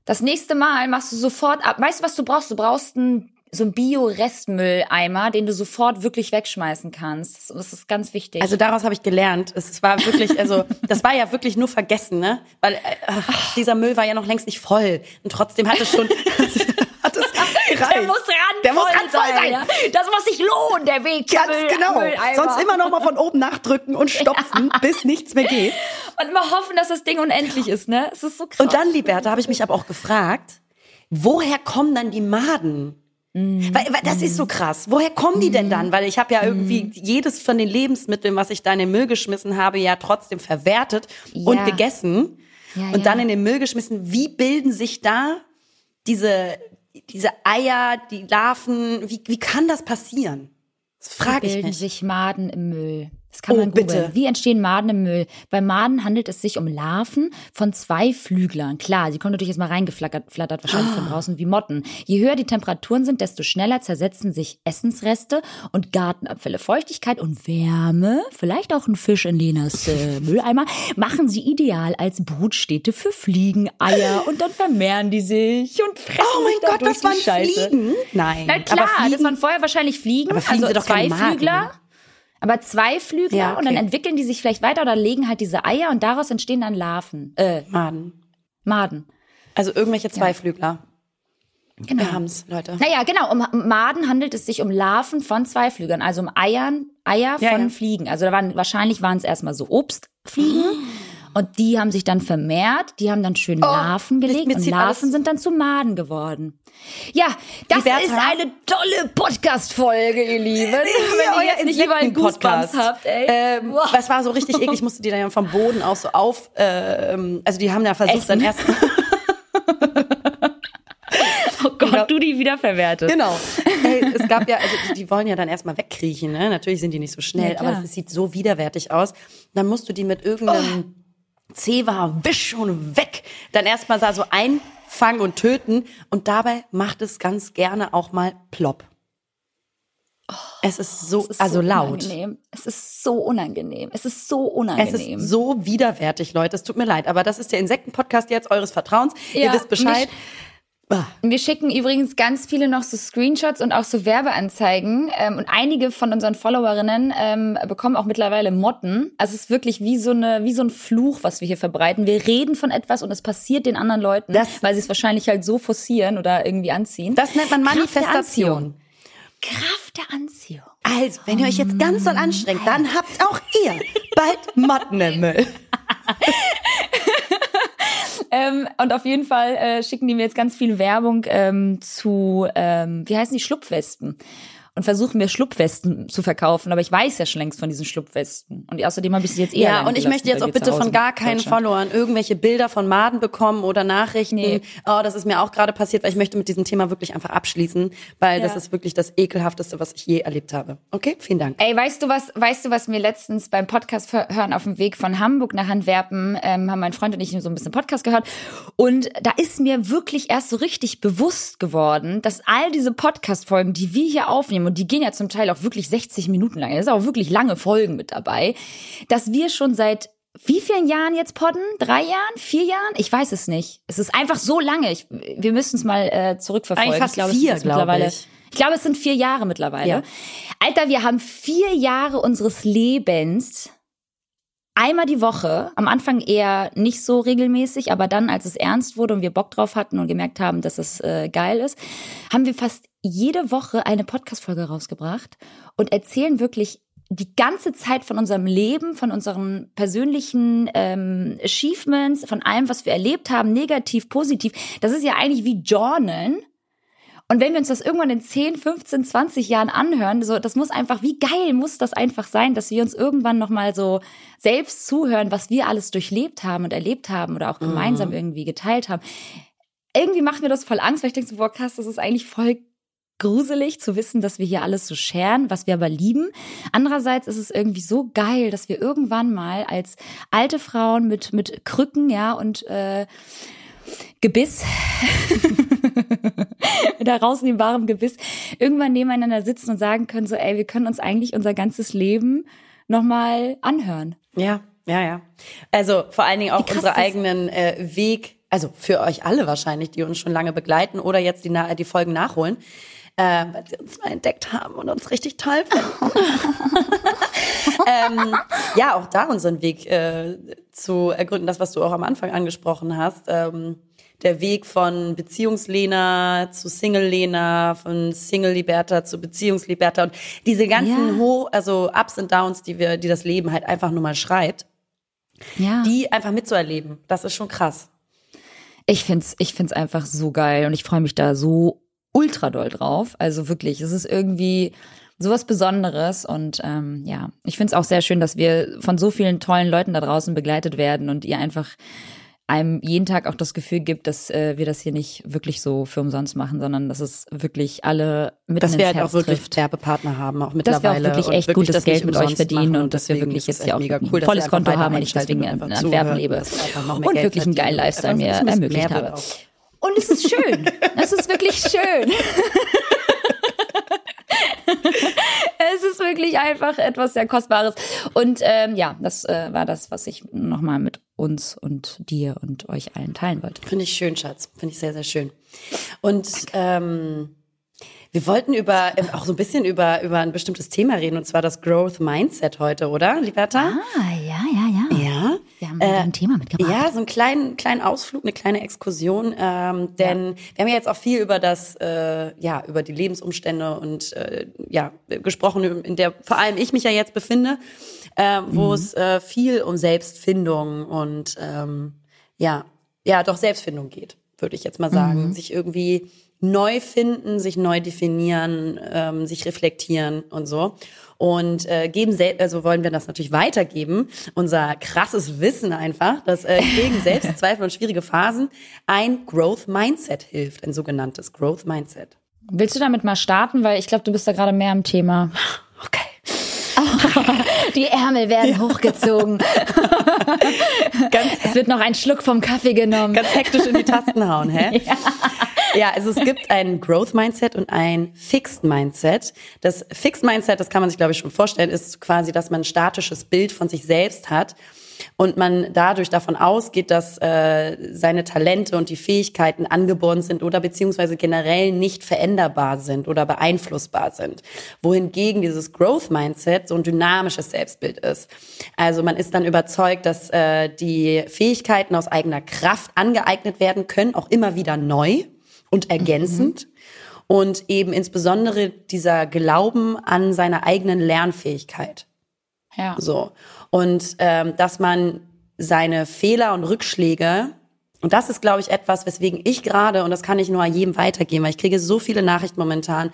Das nächste Mal machst du sofort ab. Weißt du, was du brauchst? Du brauchst einen, so einen Bio-Restmülleimer, den du sofort wirklich wegschmeißen kannst. Das, ist ganz wichtig. Also daraus habe ich gelernt. Es war wirklich, also das war ja wirklich nur vergessen, ne? Weil äh, ach, dieser Müll war ja noch längst nicht voll und trotzdem hat es schon hat es gereicht. der muss randvoll Der muss randvoll sein. Ja? Das muss sich lohnen, der Weg. Ganz Müll- genau. Mülleimer. Sonst immer noch mal von oben nachdrücken und stopfen, bis nichts mehr geht. Und immer hoffen, dass das Ding unendlich ist, ne? Es ist so krass. Und dann, Liberta, habe ich mich aber auch gefragt, woher kommen dann die Maden? Mm. Weil, weil das ist so krass. Woher kommen die denn dann? Weil ich habe ja irgendwie jedes von den Lebensmitteln, was ich da in den Müll geschmissen habe, ja trotzdem verwertet und Ja. gegessen Ja, und ja. dann in den Müll geschmissen. Wie bilden sich da diese diese Eier, die Larven? Wie wie kann das passieren? Das frage ich bilden mich. sich Maden im Müll. Das kann Oh, man googeln. bitte. Wie entstehen Maden im Müll? Bei Maden handelt es sich um Larven von zwei Flüglern. Klar, sie kommen natürlich jetzt mal reingeflattert, flattert wahrscheinlich Ah. von draußen wie Motten. Je höher die Temperaturen sind, desto schneller zersetzen sich Essensreste und Gartenabfälle. Feuchtigkeit und Wärme, vielleicht auch ein Fisch in Lenas äh, Mülleimer, machen sie ideal als Brutstätte für Fliegeneier und dann vermehren die sich und fressen Oh mein Gott, das waren Scheiße. Fliegen. Nein, Na klar, Fliegen, das waren vorher wahrscheinlich Fliegen, Aber Fliegen also sind doch zwei Flügler. Aber zwei Flügler Ja, und dann okay. entwickeln die sich vielleicht weiter oder legen halt diese Eier und daraus entstehen dann Larven, äh, Maden. Maden. Also irgendwelche Zweiflügler. Genau. Wir haben's, Leute. Naja, genau, um Maden handelt es sich um Larven von Zweiflügern, also um Eiern, Eier Ja, von ja. Fliegen. Also da waren, wahrscheinlich waren es erstmal so Obstfliegen. Und die haben sich dann vermehrt, die haben dann schön Larven gelegt und Larven alles- sind dann zu Maden geworden. Ja, das Liberta? ist eine tolle Podcast-Folge, ihr Lieben. Wenn ihr jetzt nicht überall Goosebumps Insekten-Podcast. habt, ey. Ähm, das war so richtig eklig. Ich musste die dann vom Boden aus so auf. ähm, also die haben ja versucht dann erst. Oh Gott, Genau. du die wiederverwertet. genau. Ey, es gab ja, also die, die wollen ja dann erstmal wegkriechen. Ne? Natürlich sind die nicht so schnell, Ja, aber es sieht so widerwärtig aus. Dann musst du die mit irgendeinem Zewa wisch und weg. Dann erstmal da so einfangen und töten. Und dabei macht es ganz gerne auch mal plopp. Es ist so, Es ist also so laut. Unangenehm. Es ist so unangenehm. Es ist so Es unangenehm. ist so widerwärtig, Leute. Es tut mir leid, aber das ist der Insektenpodcast jetzt eures Vertrauens. Ihr Ja, wisst Bescheid. Ah, Wir schicken übrigens ganz viele noch so Screenshots und auch so Werbeanzeigen. Ähm, und einige von unseren Followerinnen ähm, bekommen auch mittlerweile Motten. Also es ist wirklich wie so, eine, wie so ein Fluch, was wir hier verbreiten. Wir reden von etwas und es passiert den anderen Leuten, Das- weil sie es wahrscheinlich halt so forcieren oder irgendwie anziehen. Das nennt man Manifestation. Kraft der Anziehung. Also, wenn ihr euch jetzt ganz doll anstrengt, dann habt auch ihr bald Motten im Müll. Ähm, und auf jeden Fall äh, schicken die mir jetzt ganz viel Werbung ähm, zu, ähm, wie heißen die, Schlupfwespen. Und versuche mir Schlupfwesten zu verkaufen, aber ich weiß ja schon längst von diesen Schlupfwesten. Und außerdem habe ich sie jetzt eher Ja, und ich möchte jetzt auch bitte von gar keinen Followern irgendwelche Bilder von Maden bekommen oder Nachrichten. Nee. Oh, das ist mir auch gerade passiert, weil ich möchte mit diesem Thema wirklich einfach abschließen, weil ja. das ist wirklich das ekelhafteste, was ich je erlebt habe. Okay, vielen Dank. Ey, weißt du was, weißt du, was mir letztens beim Podcast hören auf dem Weg von Hamburg nach Antwerpen, ähm, haben mein Freund und ich so ein bisschen Podcast gehört und da ist mir wirklich erst so richtig bewusst geworden, dass all diese Podcast-Folgen, die wir hier aufnehmen und die gehen ja zum Teil auch wirklich 60 Minuten lang, das ist auch wirklich lange Folgen mit dabei, dass wir schon seit wie vielen Jahren jetzt podden? Drei Jahren? Vier Jahren? Ich weiß es nicht. Es ist einfach so lange. Ich, wir müssen es mal äh, zurückverfolgen. Eigentlich fast ich glaube, vier, glaube ich. Ich glaube, es sind vier Jahre mittlerweile. Ja. Alter, wir haben vier Jahre unseres Lebens einmal die Woche, am Anfang eher nicht so regelmäßig, aber dann, als es ernst wurde und wir Bock drauf hatten und gemerkt haben, dass es äh, geil ist, haben wir fast jede Woche eine Podcast-Folge rausgebracht und erzählen wirklich die ganze Zeit von unserem Leben, von unseren persönlichen ähm, Achievements, von allem, was wir erlebt haben, negativ, positiv. Das ist ja eigentlich wie Journalen, und wenn wir uns das irgendwann in 10, 15, 20 Jahren anhören, so, das muss einfach, wie geil muss das einfach sein, dass wir uns irgendwann nochmal so selbst zuhören, was wir alles durchlebt haben und erlebt haben oder auch gemeinsam mhm. irgendwie geteilt haben. Irgendwie macht mir das voll Angst, weil ich denke so, boah, krass, das ist eigentlich voll gruselig zu wissen, dass wir hier alles so scheren, was wir aber lieben. Andererseits ist es irgendwie so geil, dass wir irgendwann mal als alte Frauen mit mit Krücken, ja und äh, Gebiss, da draußen im wahren Gebiss, irgendwann nebeneinander sitzen und sagen können, so, ey, wir können uns eigentlich unser ganzes Leben nochmal anhören. Ja, ja, ja. Also vor allen Dingen auch unsere eigenen äh, Weg, also für euch alle wahrscheinlich, die uns schon lange begleiten oder jetzt die, die Folgen nachholen. Äh, weil sie uns mal entdeckt haben und uns richtig toll finden. ähm, ja, auch da unseren Weg äh, zu ergründen, das, was du auch am Anfang angesprochen hast. Ähm, der Weg von Beziehungslena zu Single-Lena, von Single-Liberta zu Beziehungsliberta und diese ganzen ja. Hoch, also Ups und Downs, die wir, die das Leben halt einfach nur mal schreibt, ja. die einfach mitzuerleben, das ist schon krass. Ich find's, ich find's einfach so geil und ich freue mich da so ultra doll drauf. Also wirklich, es ist irgendwie sowas Besonderes und ähm, ja, ich find's auch sehr schön, dass wir von so vielen tollen Leuten da draußen begleitet werden und ihr einfach einem jeden Tag auch das Gefühl gibt, dass äh, wir das hier nicht wirklich so für umsonst machen, sondern dass es wirklich alle mit Dass wir halt Herz auch wirklich trifft. Werbepartner haben, auch mittlerweile. Dass wir auch wirklich echt wirklich gutes Geld mit euch verdienen und, und dass wir wirklich jetzt hier auch ein cool, volles Konto haben und ich deswegen in Antwerpen lebe und wirklich einen geilen Lifestyle mir ermöglicht habe. Und es ist schön. es ist wirklich schön. es ist wirklich einfach etwas sehr Kostbares. Und ähm, ja, das äh, war das, was ich nochmal mit uns und dir und euch allen teilen wollte. Finde ich schön, Schatz. Finde ich sehr, sehr schön. Und ähm, wir wollten über äh, auch so ein bisschen über über ein bestimmtes Thema reden und zwar das Growth Mindset heute, oder, Liberta? Ah, ja, ja, ja. Ja. Wir haben äh, ein Thema mitgebracht. Ja, so einen kleinen kleinen Ausflug, eine kleine Exkursion, ähm, denn ja. wir haben ja jetzt auch viel über das äh, ja über die Lebensumstände und äh, ja gesprochen, in der vor allem ich mich ja jetzt befinde, äh, wo mhm. es äh, viel um Selbstfindung und ähm, ja ja doch Selbstfindung geht, würde ich jetzt mal sagen, mhm. sich irgendwie neu finden, sich neu definieren, ähm, sich reflektieren und so. Und äh, geben selbst, also wollen wir das natürlich weitergeben, unser krasses Wissen einfach, dass äh, gegen Selbstzweifel und schwierige Phasen ein Growth Mindset hilft, ein sogenanntes Growth Mindset. Willst du damit mal starten, weil ich glaube, du bist da gerade mehr am Thema. Okay. Die Ärmel werden ja. hochgezogen. Ganz, es wird noch ein Schluck vom Kaffee genommen. Ganz hektisch in die Tasten hauen, hä? Ja. Ja, also es gibt ein Growth Mindset und ein Fixed Mindset. Das Fixed Mindset, das kann man sich glaube ich schon vorstellen, ist quasi, dass man ein statisches Bild von sich selbst hat und man dadurch davon ausgeht, dass äh, seine Talente und die Fähigkeiten angeboren sind oder beziehungsweise generell nicht veränderbar sind oder beeinflussbar sind. Wohingegen dieses Growth Mindset so ein dynamisches Selbstbild ist. Also man ist dann überzeugt, dass äh, die Fähigkeiten aus eigener Kraft angeeignet werden können, auch immer wieder neu und ergänzend. Mhm. Und eben insbesondere dieser Glauben an seine eigenen Lernfähigkeit. Ja. So. Und ähm, dass man seine Fehler und Rückschläge Und das ist, glaube ich, etwas, weswegen ich gerade, und das kann ich nur jedem weitergeben, weil ich kriege so viele Nachrichten momentan,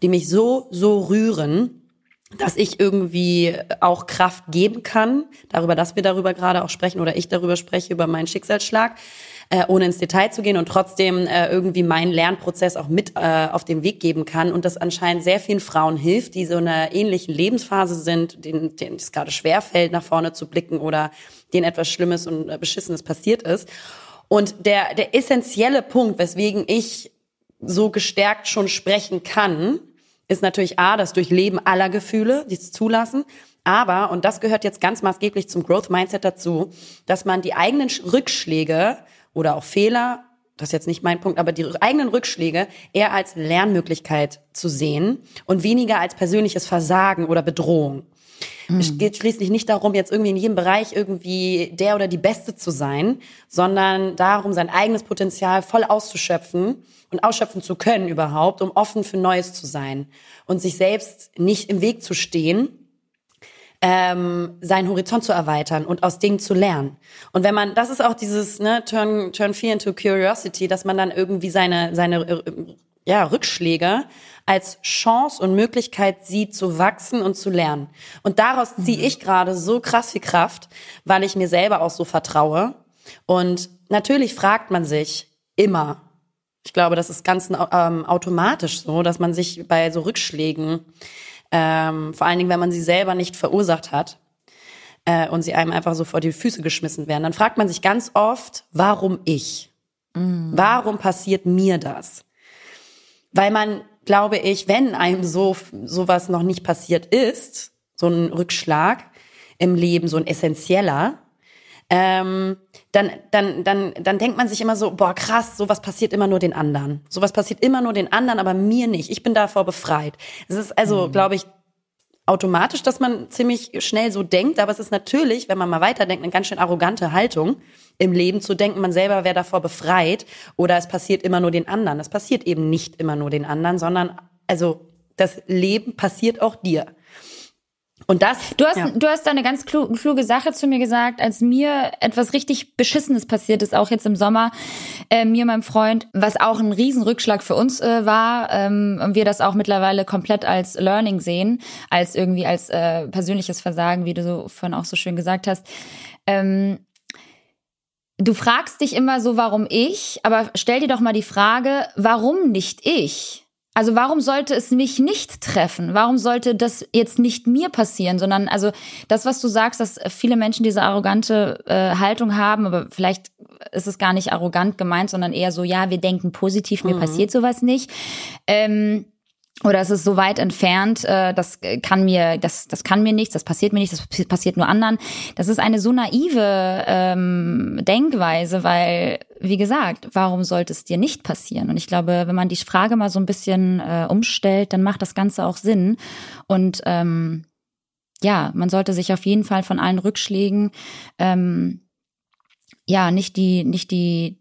die mich so, so rühren, dass ich irgendwie auch Kraft geben kann, darüber, dass wir darüber gerade auch sprechen oder ich darüber spreche, über meinen Schicksalsschlag, äh, ohne ins Detail zu gehen und trotzdem äh, irgendwie meinen Lernprozess auch mit äh, auf den Weg geben kann und das anscheinend sehr vielen Frauen hilft, die so in einer ähnlichen Lebensphase sind, denen, denen es gerade schwerfällt, nach vorne zu blicken oder denen etwas Schlimmes und äh, Beschissenes passiert ist. Und der, der essentielle Punkt, weswegen ich so gestärkt schon sprechen kann, ist natürlich A, das Durchleben aller Gefühle, die es zulassen. Aber, und das gehört jetzt ganz maßgeblich zum Growth Mindset dazu, dass man die eigenen Rückschläge oder auch Fehler, das ist jetzt nicht mein Punkt, aber die eigenen Rückschläge eher als Lernmöglichkeit zu sehen und weniger als persönliches Versagen oder Bedrohung. Mhm. Es geht schließlich nicht darum, jetzt irgendwie in jedem Bereich irgendwie der oder die Beste zu sein, sondern darum, sein eigenes Potenzial voll auszuschöpfen und ausschöpfen zu können überhaupt, um offen für Neues zu sein und sich selbst nicht im Weg zu stehen, ähm, seinen Horizont zu erweitern und aus Dingen zu lernen. Und wenn man, das ist auch dieses ne, Turn, turn Fear into Curiosity, dass man dann irgendwie seine, seine äh, ja, Rückschläge als Chance und Möglichkeit sieht, zu wachsen und zu lernen. Und daraus ziehe mhm. ich gerade so krass viel Kraft, weil ich mir selber auch so vertraue. Und natürlich fragt man sich immer, ich glaube, das ist ganz ähm, automatisch so, dass man sich bei so Rückschlägen, ähm, vor allen Dingen, wenn man sie selber nicht verursacht hat äh, und sie einem einfach so vor die Füße geschmissen werden, dann fragt man sich ganz oft, warum ich? Mhm. Warum passiert mir das? Weil man, glaube ich, wenn einem so sowas noch nicht passiert ist, so ein Rückschlag im Leben, so ein essentieller, ähm, dann, dann, dann, dann denkt man sich immer so, boah, krass, sowas passiert immer nur den anderen. Sowas passiert immer nur den anderen, aber mir nicht. Ich bin davor befreit. Es ist also, mhm. glaube ich, automatisch, dass man ziemlich schnell so denkt, aber es ist natürlich, wenn man mal weiterdenkt, eine ganz schön arrogante Haltung im Leben zu denken, man selber wäre davor befreit oder es passiert immer nur den anderen. Es passiert eben nicht immer nur den anderen, sondern also das Leben passiert auch dir. Und das. Du hast, ja. du hast da eine ganz kluge Sache zu mir gesagt, als mir etwas richtig Beschissenes passiert ist, auch jetzt im Sommer, äh, mir meinem Freund, was auch ein Riesenrückschlag für uns äh, war, ähm, und wir das auch mittlerweile komplett als Learning sehen, als irgendwie als äh, persönliches Versagen, wie du so vorhin auch so schön gesagt hast. Ähm, du fragst dich immer so, warum ich, aber stell dir doch mal die Frage, warum nicht ich? Also warum sollte es mich nicht treffen? Warum sollte das jetzt nicht mir passieren, sondern also das, was du sagst, dass viele Menschen diese arrogante äh, Haltung haben, aber vielleicht ist es gar nicht arrogant gemeint, sondern eher so, ja, wir denken positiv, mir mhm. passiert sowas nicht. Ähm, oder es ist so weit entfernt, äh, das kann mir, das, das kann mir nichts, das passiert mir nichts, das passiert nur anderen. Das ist eine so naive ähm, Denkweise, weil, wie gesagt, warum sollte es dir nicht passieren? Und ich glaube, wenn man die Frage mal so ein bisschen äh, umstellt, dann macht das Ganze auch Sinn. Und ähm, ja, man sollte sich auf jeden Fall von allen Rückschlägen ähm, ja nicht die, nicht die,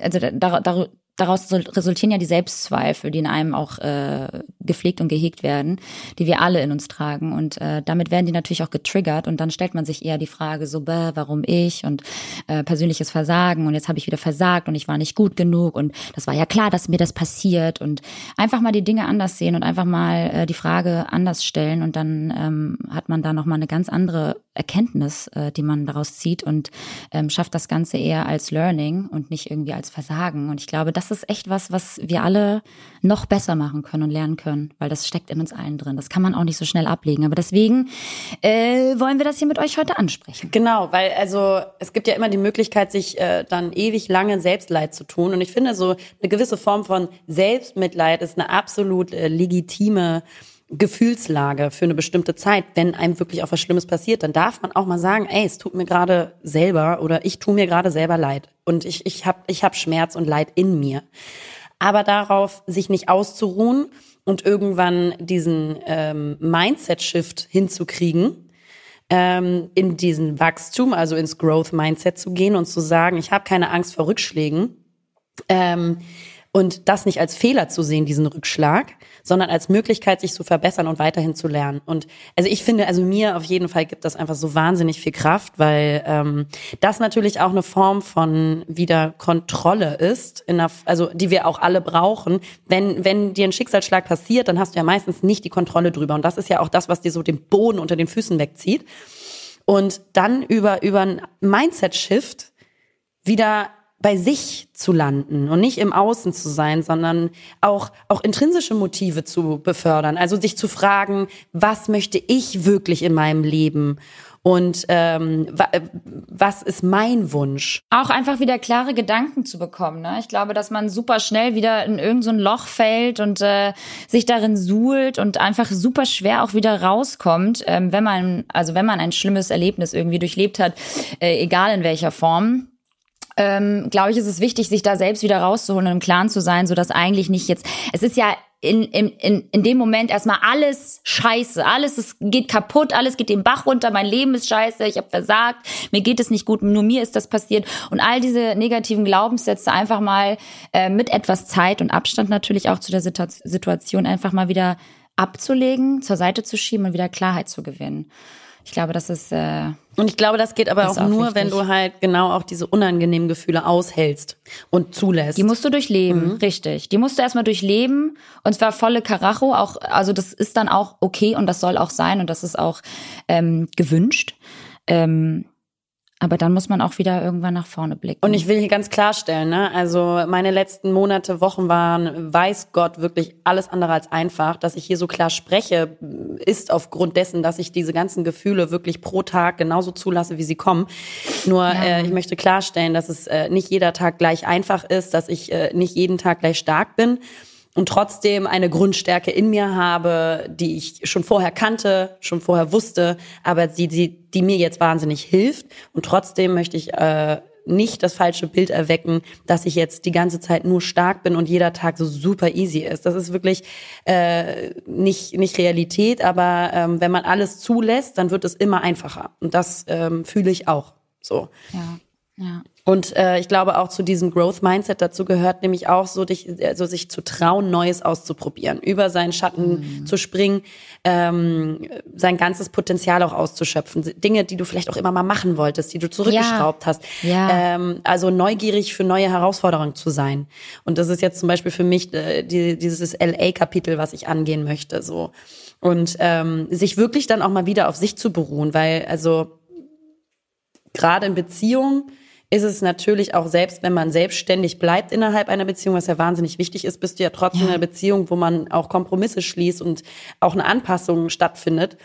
also da, da, daraus resultieren ja die Selbstzweifel, die in einem auch äh, gepflegt und gehegt werden, die wir alle in uns tragen. Und äh, damit werden die natürlich auch getriggert und dann stellt man sich eher die Frage so, bäh, warum ich und äh, persönliches Versagen und jetzt habe ich wieder versagt und ich war nicht gut genug und das war ja klar, dass mir das passiert und einfach mal die Dinge anders sehen und einfach mal äh, die Frage anders stellen und dann ähm, hat man da nochmal eine ganz andere Erkenntnis, äh, die man daraus zieht und ähm, schafft das Ganze eher als Learning und nicht irgendwie als Versagen. Und ich glaube, das ist echt was, was wir alle noch besser machen können und lernen können, weil das steckt in uns allen drin. Das kann man auch nicht so schnell ablegen. Aber deswegen äh, wollen wir das hier mit euch heute ansprechen. Genau, weil also es gibt ja immer die Möglichkeit, sich äh, dann ewig lange Selbstleid zu tun. Und ich finde so eine gewisse Form von Selbstmitleid ist eine absolut äh, legitime Gefühlslage für eine bestimmte Zeit, wenn einem wirklich auch was Schlimmes passiert, dann darf man auch mal sagen, ey, es tut mir gerade selber oder ich tue mir gerade selber leid und ich ich habe ich hab Schmerz und Leid in mir. Aber darauf sich nicht auszuruhen und irgendwann diesen ähm, Mindset-Shift hinzukriegen, ähm, in diesen Wachstum, also ins Growth-Mindset zu gehen und zu sagen, ich habe keine Angst vor Rückschlägen. Ähm, und das nicht als Fehler zu sehen, diesen Rückschlag, sondern als Möglichkeit, sich zu verbessern und weiterhin zu lernen. Und also ich finde, also mir auf jeden Fall gibt das einfach so wahnsinnig viel Kraft, weil ähm, das natürlich auch eine Form von wieder Kontrolle ist, in einer, also die wir auch alle brauchen. Wenn wenn dir ein Schicksalsschlag passiert, dann hast du ja meistens nicht die Kontrolle drüber. Und das ist ja auch das, was dir so den Boden unter den Füßen wegzieht. Und dann über über ein Mindset-Shift wieder bei sich zu landen und nicht im Außen zu sein, sondern auch, auch intrinsische Motive zu befördern. Also sich zu fragen, was möchte ich wirklich in meinem Leben? Und ähm, was ist mein Wunsch? Auch einfach wieder klare Gedanken zu bekommen. Ne? Ich glaube, dass man super schnell wieder in irgendein so Loch fällt und äh, sich darin suhlt und einfach super schwer auch wieder rauskommt, ähm, wenn man, also wenn man ein schlimmes Erlebnis irgendwie durchlebt hat, äh, egal in welcher Form ähm, glaube ich, ist es wichtig, sich da selbst wieder rauszuholen und im Klaren zu sein, so dass eigentlich nicht jetzt, es ist ja in, in, in, in dem Moment erstmal alles scheiße, alles ist, geht kaputt, alles geht den Bach runter, mein Leben ist scheiße, ich habe versagt, mir geht es nicht gut, nur mir ist das passiert und all diese negativen Glaubenssätze einfach mal äh, mit etwas Zeit und Abstand natürlich auch zu der Situation einfach mal wieder abzulegen, zur Seite zu schieben und wieder Klarheit zu gewinnen. Ich glaube, das ist. Äh, und ich glaube, das geht aber auch, auch nur, wichtig. wenn du halt genau auch diese unangenehmen Gefühle aushältst und zulässt. Die musst du durchleben, mhm. richtig. Die musst du erstmal durchleben und zwar volle Karacho. Auch, also das ist dann auch okay und das soll auch sein und das ist auch ähm, gewünscht. Ähm, aber dann muss man auch wieder irgendwann nach vorne blicken. Und ich will hier ganz klarstellen, ne? also meine letzten Monate, Wochen waren, weiß Gott, wirklich alles andere als einfach. Dass ich hier so klar spreche, ist aufgrund dessen, dass ich diese ganzen Gefühle wirklich pro Tag genauso zulasse, wie sie kommen. Nur ja. äh, ich möchte klarstellen, dass es äh, nicht jeder Tag gleich einfach ist, dass ich äh, nicht jeden Tag gleich stark bin und trotzdem eine Grundstärke in mir habe, die ich schon vorher kannte, schon vorher wusste, aber die, die, die mir jetzt wahnsinnig hilft. Und trotzdem möchte ich äh, nicht das falsche Bild erwecken, dass ich jetzt die ganze Zeit nur stark bin und jeder Tag so super easy ist. Das ist wirklich äh, nicht, nicht Realität, aber ähm, wenn man alles zulässt, dann wird es immer einfacher. Und das ähm, fühle ich auch so. Ja, ja. Und äh, ich glaube auch zu diesem Growth Mindset dazu gehört nämlich auch so, dich, also sich zu trauen, Neues auszuprobieren, über seinen Schatten mhm. zu springen, ähm, sein ganzes Potenzial auch auszuschöpfen, Dinge, die du vielleicht auch immer mal machen wolltest, die du zurückgeschraubt ja. hast. Ja. Ähm, also neugierig für neue Herausforderungen zu sein. Und das ist jetzt zum Beispiel für mich äh, die, dieses LA-Kapitel, was ich angehen möchte, so und ähm, sich wirklich dann auch mal wieder auf sich zu beruhen, weil also gerade in Beziehungen ist es natürlich auch selbst, wenn man selbstständig bleibt innerhalb einer Beziehung, was ja wahnsinnig wichtig ist, bist du ja trotzdem ja. in einer Beziehung, wo man auch Kompromisse schließt und auch eine Anpassung stattfindet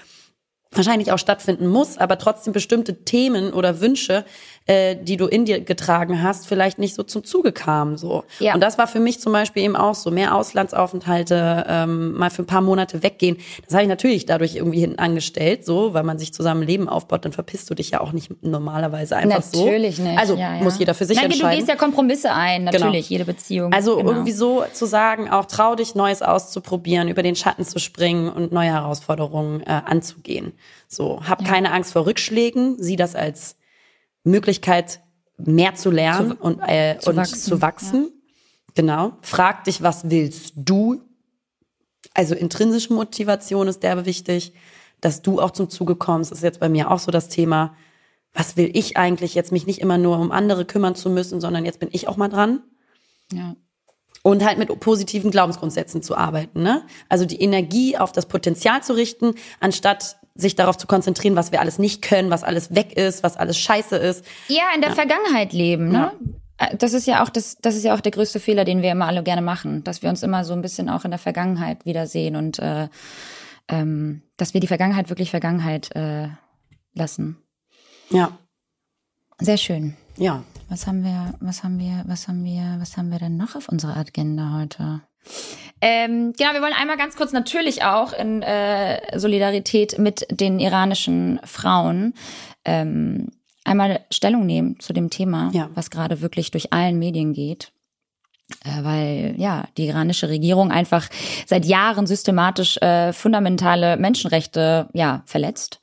wahrscheinlich auch stattfinden muss, aber trotzdem bestimmte Themen oder Wünsche äh, die du in dir getragen hast, vielleicht nicht so zum Zuge kamen. So. Ja. Und das war für mich zum Beispiel eben auch so, mehr Auslandsaufenthalte, ähm, mal für ein paar Monate weggehen. Das habe ich natürlich dadurch irgendwie hinten angestellt, so, weil man sich zusammen Leben aufbaut, dann verpisst du dich ja auch nicht normalerweise einfach natürlich so. Natürlich nicht. Also ja, ja. muss jeder für sich Nein, entscheiden. Du gehst ja Kompromisse ein, genau. natürlich, genau. jede Beziehung. Also genau. irgendwie so zu sagen, auch trau dich, Neues auszuprobieren, über den Schatten zu springen und neue Herausforderungen äh, anzugehen. So, hab ja. keine Angst vor Rückschlägen, sieh das als Möglichkeit, mehr zu lernen zu, und, äh, zu und wachsen. zu wachsen. Ja. Genau. Frag dich, was willst du? Also intrinsische Motivation ist derbe wichtig, dass du auch zum Zuge kommst. Ist jetzt bei mir auch so das Thema. Was will ich eigentlich jetzt mich nicht immer nur um andere kümmern zu müssen, sondern jetzt bin ich auch mal dran. Ja. Und halt mit positiven Glaubensgrundsätzen zu arbeiten, ne? Also die Energie auf das Potenzial zu richten, anstatt sich darauf zu konzentrieren, was wir alles nicht können, was alles weg ist, was alles scheiße ist. Ja, in der ja. Vergangenheit leben, ne? Ja. Äh, das ist ja auch das, das ist ja auch der größte Fehler, den wir immer alle gerne machen, dass wir uns immer so ein bisschen auch in der Vergangenheit wiedersehen und äh, ähm, dass wir die Vergangenheit wirklich Vergangenheit äh, lassen. Ja. Sehr schön. Ja. Was haben wir, was haben wir, was haben wir, was haben wir denn noch auf unserer Agenda heute? Ähm, genau, wir wollen einmal ganz kurz natürlich auch in äh, Solidarität mit den iranischen Frauen ähm, einmal Stellung nehmen zu dem Thema, ja. was gerade wirklich durch allen Medien geht. Äh, weil ja die iranische Regierung einfach seit Jahren systematisch äh, fundamentale Menschenrechte ja verletzt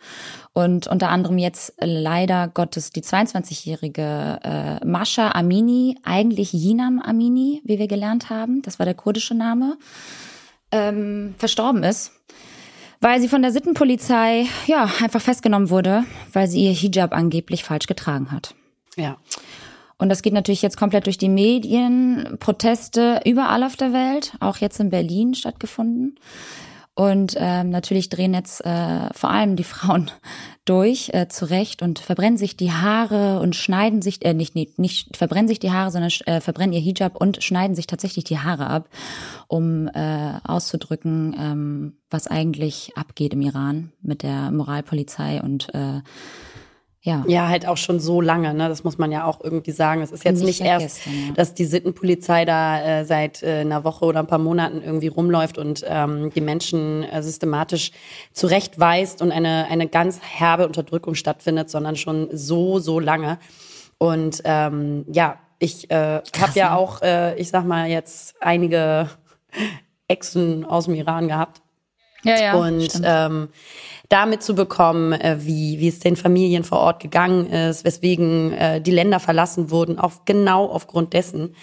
Und unter anderem jetzt leider Gottes die 22-jährige äh, Mascha Amini, eigentlich Yinam Amini, wie wir gelernt haben, das war der kurdische Name, ähm, verstorben ist weil sie von der Sittenpolizei ja einfach festgenommen wurde, weil sie ihr Hijab angeblich falsch getragen hat. Ja. Und das geht natürlich jetzt komplett durch die Medien, Proteste überall auf der Welt, auch jetzt in Berlin stattgefunden. Und ähm, natürlich drehen jetzt äh, vor allem die Frauen durch, äh, zurecht und verbrennen sich die Haare und schneiden sich, äh, nicht, nicht, nicht verbrennen sich die Haare, sondern äh, verbrennen ihr Hijab und schneiden sich tatsächlich die Haare ab, um äh, auszudrücken, ähm, was eigentlich abgeht im Iran mit der Moralpolizei und äh, ja. ja, halt auch schon so lange, ne? Das muss man ja auch irgendwie sagen. Es ist jetzt nicht, nicht erst, ja. dass die Sittenpolizei da äh, seit äh, einer Woche oder ein paar Monaten irgendwie rumläuft und ähm, die Menschen äh, systematisch zurechtweist und eine, eine ganz herbe Unterdrückung stattfindet, sondern schon so, so lange. Und ähm, ja, ich äh, habe ja ne? auch, äh, ich sag mal, jetzt einige Exen aus dem Iran gehabt. Ja, ja. Und ähm, damit zu bekommen, äh, wie, wie es den Familien vor Ort gegangen ist, weswegen äh, die Länder verlassen wurden, auch genau aufgrund dessen.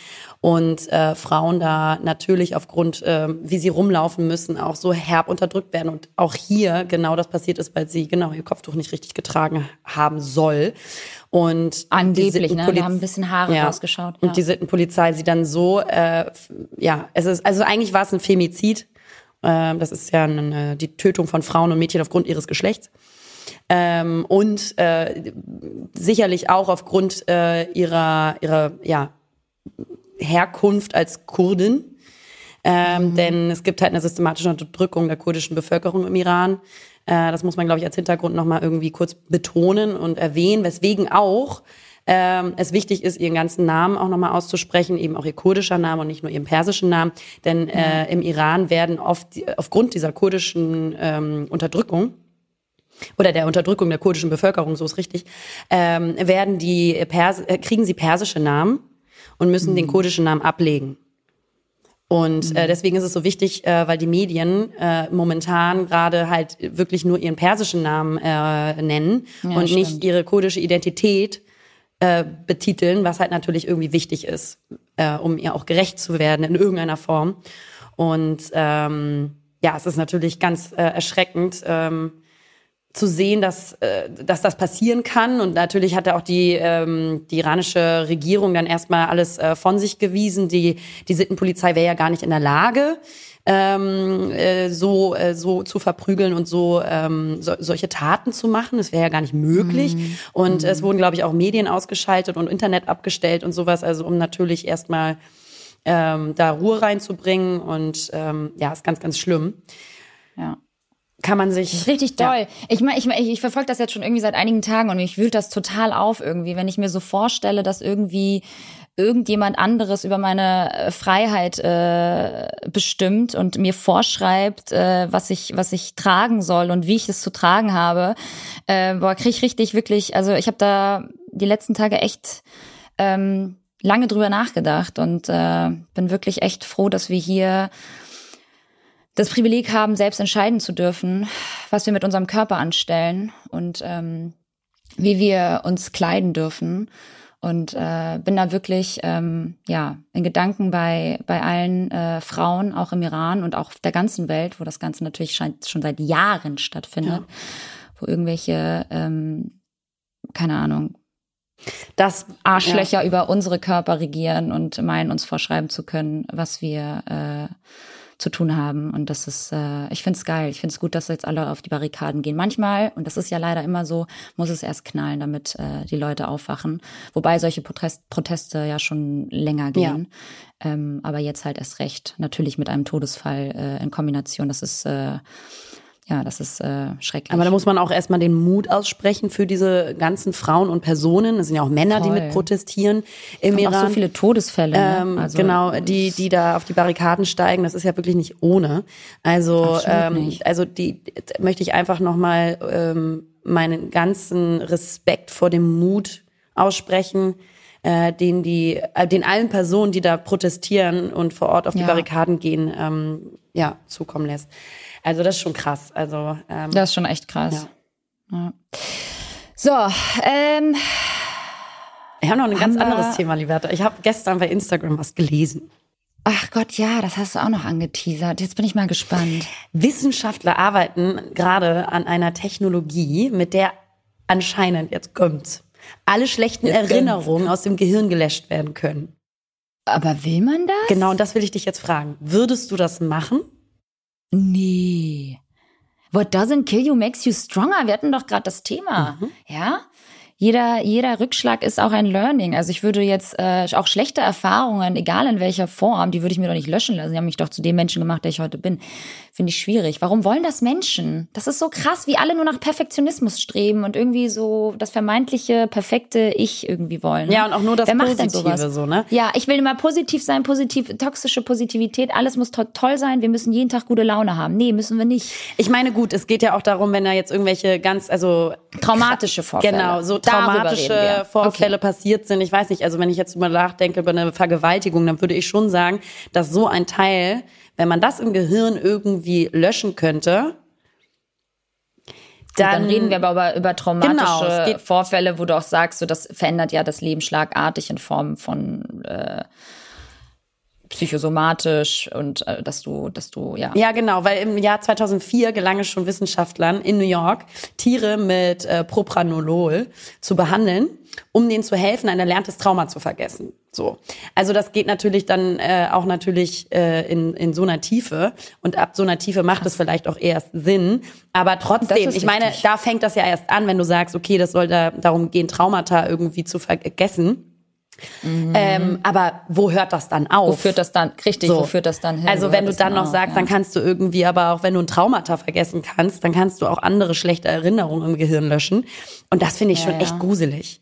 Und äh, Frauen da natürlich aufgrund, äh, wie sie rumlaufen müssen, auch so herb unterdrückt werden. Und auch hier genau das passiert ist, weil sie genau ihr Kopftuch nicht richtig getragen haben soll. Und angeblich, ne? Wir haben ein bisschen Haare ja. rausgeschaut. Ja. Und die Sittenpolizei sie dann so, äh, ja, es ist, also eigentlich war es ein Femizid, ähm, das ist ja eine, die Tötung von Frauen und Mädchen aufgrund ihres Geschlechts. Ähm, und äh, sicherlich auch aufgrund äh, ihrer, ihrer ja, Herkunft als Kurdin. Ähm, mhm. Denn es gibt halt eine systematische Unterdrückung der kurdischen Bevölkerung im Iran. Äh, das muss man, glaube ich, als Hintergrund nochmal irgendwie kurz betonen und erwähnen, weswegen auch ähm, es wichtig ist, ihren ganzen Namen auch nochmal auszusprechen, eben auch ihr kurdischer Name und nicht nur ihren persischen Namen. Denn äh, im Iran werden oft aufgrund dieser kurdischen ähm, Unterdrückung oder der Unterdrückung der kurdischen Bevölkerung, so ist richtig, ähm, werden die Pers äh, kriegen sie persische Namen und müssen mhm. den kurdischen Namen ablegen. Und äh, mhm. deswegen ist es so wichtig, äh, weil die Medien äh, momentan gerade halt wirklich nur ihren persischen Namen äh, nennen ja, und stimmt. nicht ihre kurdische Identität äh, betiteln, was halt natürlich irgendwie wichtig ist, äh, um ihr auch gerecht zu werden in irgendeiner Form. Und ähm, ja, es ist natürlich ganz äh, erschreckend ähm, zu sehen, dass, äh, dass das passieren kann. Und natürlich hat auch die, ähm, die iranische Regierung dann erstmal alles äh, von sich gewiesen. Die, die Sittenpolizei wäre ja gar nicht in der Lage, ähm, äh, so, äh, so zu verprügeln und so, ähm, so solche Taten zu machen. Das wäre ja gar nicht möglich. Mhm. Und mhm. es wurden, glaube ich, auch Medien ausgeschaltet und Internet abgestellt und sowas, also um natürlich erstmal ähm, da Ruhe reinzubringen. Und ähm, ja, ist ganz, ganz schlimm. Ja kann man sich. Richtig toll. Ja. Ich meine, ich, mein, ich verfolge das jetzt schon irgendwie seit einigen Tagen und mich wühlt das total auf irgendwie, wenn ich mir so vorstelle, dass irgendwie irgendjemand anderes über meine äh, Freiheit äh, bestimmt und mir vorschreibt, äh, was ich was ich tragen soll und wie ich es zu tragen habe, äh, boah, krieg ich richtig wirklich. Also ich habe da die letzten Tage echt ähm, lange drüber nachgedacht und äh, bin wirklich echt froh, dass wir hier das Privileg haben, selbst entscheiden zu dürfen, was wir mit unserem Körper anstellen und ähm, wie wir uns kleiden dürfen und äh, bin da wirklich ähm, ja in Gedanken bei bei allen äh, Frauen auch im Iran und auch auf der ganzen Welt, wo das Ganze natürlich scheint, schon seit Jahren stattfindet, ja. wo irgendwelche ähm, keine Ahnung das Arschlöcher ja. über unsere Körper regieren und meinen uns vorschreiben zu können, was wir äh, zu tun haben. Und das ist, äh, ich finde es geil. Ich finde es gut, dass jetzt alle auf die Barrikaden gehen. Manchmal, und das ist ja leider immer so, muss es erst knallen, damit äh, die Leute aufwachen. Wobei solche Protest Proteste ja schon länger gehen. Ja. Ähm, aber jetzt halt erst recht. Natürlich mit einem Todesfall äh, in Kombination. Das ist äh, ja, das ist äh, schrecklich. Aber da muss man auch erstmal den Mut aussprechen für diese ganzen Frauen und Personen. Es sind ja auch Männer, Voll. die mit protestieren im Iran. Auch so viele Todesfälle. Ne? Ähm, also, genau, die die da auf die Barrikaden steigen. Das ist ja wirklich nicht ohne. Also ähm, nicht. also die möchte ich einfach noch mal ähm, meinen ganzen Respekt vor dem Mut aussprechen äh, den die, äh, den allen Personen, die da protestieren und vor Ort auf die ja. Barrikaden gehen, ähm, ja, zukommen lässt. Also das ist schon krass. Also ähm, das ist schon echt krass. Ja. So, ähm. Ich habe noch ein ganz anderes Thema, Liberta. Ich habe gestern bei Instagram was gelesen. Ach Gott, ja, das hast du auch noch angeteasert. Jetzt bin ich mal gespannt. Wissenschaftler arbeiten gerade an einer Technologie, mit der anscheinend, jetzt kommt, alle schlechten jetzt Erinnerungen kommt's. aus dem Gehirn gelöscht werden können. Aber will man das? Genau, und das will ich dich jetzt fragen. Würdest du das machen? Nee. What doesn't kill you makes you stronger. Wir hatten doch gerade das Thema. Mhm. Ja? jeder, jeder Rückschlag ist auch ein Learning. Also ich würde jetzt äh, auch schlechte Erfahrungen, egal in welcher Form, die würde ich mir doch nicht löschen lassen. Die haben mich doch zu dem Menschen gemacht, der ich heute bin. Finde ich schwierig. Warum wollen das Menschen? Das ist so krass, wie alle nur nach Perfektionismus streben und irgendwie so das vermeintliche, perfekte Ich irgendwie wollen. Ja, und auch nur das Wer macht Positive denn sowas? so, ne? Ja, ich will immer positiv sein, positiv, toxische Positivität, alles muss to toll sein, wir müssen jeden Tag gute Laune haben. Nee, müssen wir nicht. Ich meine, gut, es geht ja auch darum, wenn da jetzt irgendwelche ganz, also traumatische Vorfälle. Genau, so traumatische Vorfälle okay. passiert sind. Ich weiß nicht, also wenn ich jetzt mal nachdenke über eine Vergewaltigung, dann würde ich schon sagen, dass so ein Teil, wenn man das im Gehirn irgendwie löschen könnte, dann, dann, reden wir aber über traumatische genau, Vorfälle, wo du auch sagst, so das verändert ja das Leben schlagartig in Form von äh, psychosomatisch und äh, dass du, dass du, ja. Ja, genau, weil im Jahr 2004 gelang es schon Wissenschaftlern in New York, Tiere mit äh, Propranolol zu behandeln, um denen zu helfen, ein erlerntes Trauma zu vergessen. So. Also das geht natürlich dann äh, auch natürlich äh, in, in so einer Tiefe. Und ab so einer Tiefe macht es vielleicht auch erst Sinn. Aber trotzdem, ich meine, da fängt das ja erst an, wenn du sagst, okay, das soll da darum gehen, Traumata irgendwie zu vergessen Mhm. Ähm, aber wo hört das dann auf? Wo führt das dann, richtig, so. wo führt das dann hin? Also wenn du dann noch auf, sagst, ja. dann kannst du irgendwie, aber auch wenn du ein Traumata vergessen kannst, dann kannst du auch andere schlechte Erinnerungen im Gehirn löschen. Und das finde ich ja, schon echt gruselig.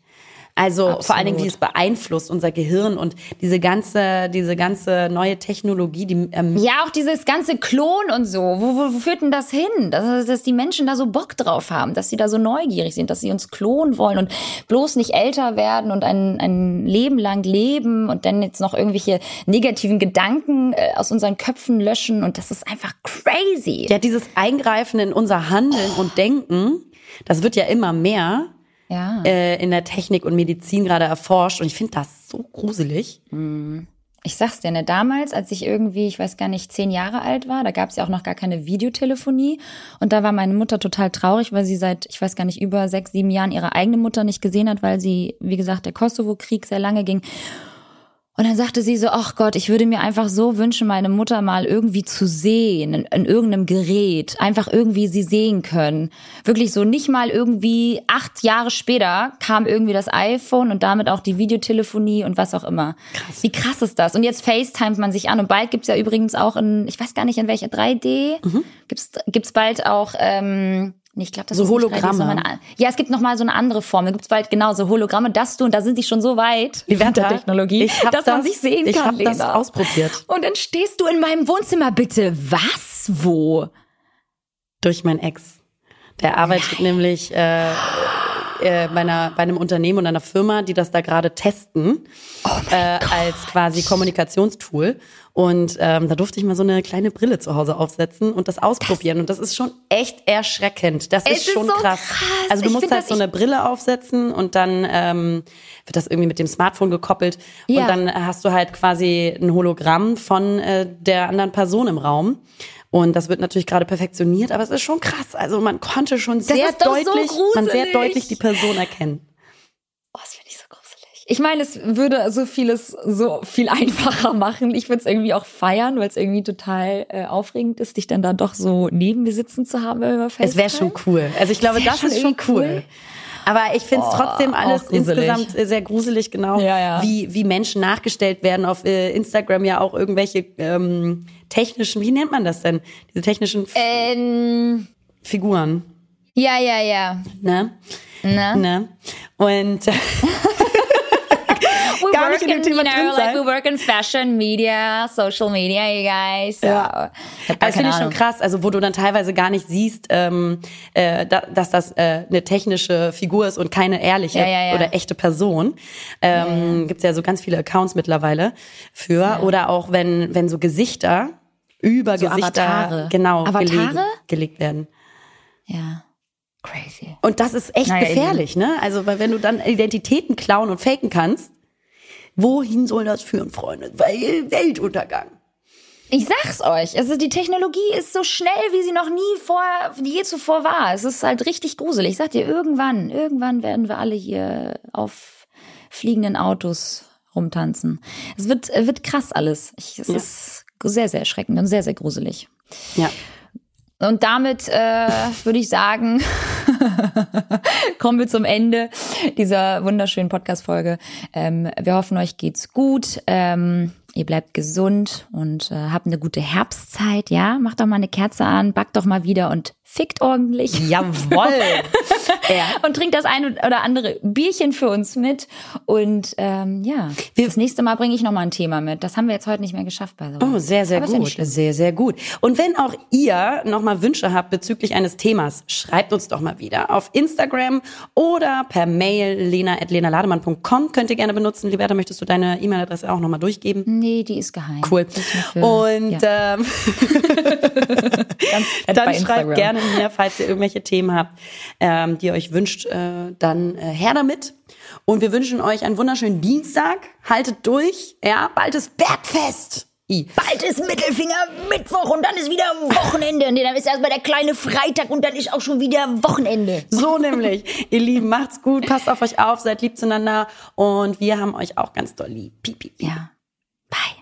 Also Absolut. vor allen Dingen, wie es beeinflusst unser Gehirn und diese ganze, diese ganze neue Technologie, die ähm ja auch dieses ganze Klon und so. Wo, wo, wo führt denn das hin? Dass, dass die Menschen da so Bock drauf haben, dass sie da so neugierig sind, dass sie uns klonen wollen und bloß nicht älter werden und ein, ein Leben lang leben und dann jetzt noch irgendwelche negativen Gedanken äh, aus unseren Köpfen löschen und das ist einfach crazy. Ja, dieses Eingreifen in unser Handeln oh. und Denken, das wird ja immer mehr ja. äh, in der Technik und Medizin gerade erforscht. Und ich finde das so gruselig. Mhm. Ich sag's dir, ne, damals, als ich irgendwie, ich weiß gar nicht, zehn Jahre alt war, da gab's ja auch noch gar keine Videotelefonie. Und da war meine Mutter total traurig, weil sie seit, ich weiß gar nicht, über sechs, sieben Jahren ihre eigene Mutter nicht gesehen hat, weil sie, wie gesagt, der Kosovo-Krieg sehr lange ging. Und dann sagte sie so, ach Gott, ich würde mir einfach so wünschen, meine Mutter mal irgendwie zu sehen, in, in, irgendeinem Gerät, einfach irgendwie sie sehen können. Wirklich so, nicht mal irgendwie acht Jahre später kam irgendwie das iPhone und damit auch die Videotelefonie und was auch immer. Krass. Wie krass ist das? Und jetzt FaceTimet man sich an und bald gibt's ja übrigens auch in, ich weiß gar nicht in welcher 3D, mhm. gibt's, gibt's bald auch, ähm, Nee, ich glaube, das so ist Hologramme. Eine, ja, es gibt noch mal so eine andere Form. Da gibt's bald genau so Hologramme, dass du und da sind die schon so weit mit der Technologie, dass das, man sich sehen ich kann. Ich habe das ausprobiert. Und dann stehst du in meinem Wohnzimmer, bitte. Was? Wo? Durch mein Ex. Der arbeitet Nein. nämlich äh, äh, bei, einer, bei einem Unternehmen und einer Firma, die das da gerade testen, oh äh, als quasi Kommunikationstool. Und ähm, da durfte ich mal so eine kleine Brille zu Hause aufsetzen und das ausprobieren. Und das ist schon echt erschreckend. Das ist, ist schon so krass. krass. Also du ich musst halt so eine Brille aufsetzen und dann ähm, wird das irgendwie mit dem Smartphone gekoppelt. Ja. Und dann hast du halt quasi ein Hologramm von äh, der anderen Person im Raum. Und das wird natürlich gerade perfektioniert, aber es ist schon krass. Also man konnte schon sehr deutlich, so man sehr deutlich die Person erkennen. Oh, das finde ich so gruselig. Ich meine, es würde so vieles so viel einfacher machen. Ich würde es irgendwie auch feiern, weil es irgendwie total äh, aufregend ist, dich dann da doch so neben mir sitzen zu haben über FaceTime. Es wäre schon cool. Also ich glaube, das ist schon cool. cool. Aber ich finde es oh, trotzdem alles insgesamt sehr gruselig, genau, ja, ja. Wie, wie Menschen nachgestellt werden auf äh, Instagram ja auch irgendwelche ähm, technischen, wie nennt man das denn? Diese technischen ähm, Figuren. Ja, ja, ja. Ne? Ne? ne? Und gar nicht in dem Thema you know, drin sein. Like we work in Fashion, Media, Social Media, you guys. So. Ja. Das finde ich schon krass, also wo du dann teilweise gar nicht siehst, ähm, äh, da, dass das äh, eine technische Figur ist und keine ehrliche ja, ja, ja. oder echte Person. Ähm, ja, Gibt ja so ganz viele Accounts mittlerweile für. Oder auch wenn, wenn so Gesichter über so Gesichter Avatare. genau Avatare? Gelegen, gelegt werden. Ja. Crazy. Und das ist echt naja, gefährlich, ne? Also, weil wenn du dann Identitäten klauen und faken kannst, wohin soll das führen, Freunde? Weil Weltuntergang. Ich sag's euch, also die Technologie ist so schnell, wie sie noch nie vor, je zuvor war. Es ist halt richtig gruselig. Ich sag dir, irgendwann, irgendwann werden wir alle hier auf fliegenden Autos rumtanzen. Es wird, wird krass alles. Ich, es ja. ist sehr, sehr erschreckend und sehr, sehr gruselig. Ja. Und damit äh, würde ich sagen, kommen wir zum Ende dieser wunderschönen Podcast-Folge. Ähm, wir hoffen, euch geht's gut. Ähm, ihr bleibt gesund und äh, habt eine gute Herbstzeit, ja? Macht doch mal eine Kerze an, backt doch mal wieder und fickt ordentlich. Jawoll. ja. Und trinkt das ein oder andere Bierchen für uns mit. Und ähm, ja, wir, das nächste Mal bringe ich noch mal ein Thema mit. Das haben wir jetzt heute nicht mehr geschafft bei so. Oh, sehr, sehr Aber gut. Ja sehr, sehr gut. Und wenn auch ihr noch mal Wünsche habt bezüglich eines Themas, schreibt uns doch mal wieder auf Instagram oder per Mail lena.lenalademann.com könnt ihr gerne benutzen. Liberta, möchtest du deine E-Mail-Adresse auch noch mal durchgeben? Nee, die ist geheim. Cool. Für, Und ja. ähm, dann schreibt gerne mir, falls ihr irgendwelche Themen habt, ähm, die ihr euch wünscht, äh, dann äh, her damit. Und wir wünschen euch einen wunderschönen Dienstag. Haltet durch. Ja, bald ist Bergfest. I. Bald ist Mittelfinger Mittwoch und dann ist wieder Wochenende. Nee, dann ist erstmal der kleine Freitag und dann ist auch schon wieder Wochenende. So nämlich. ihr Lieben, macht's gut, passt auf euch auf, seid lieb zueinander und wir haben euch auch ganz doll lieb. Piep, piep. Ja. Bye.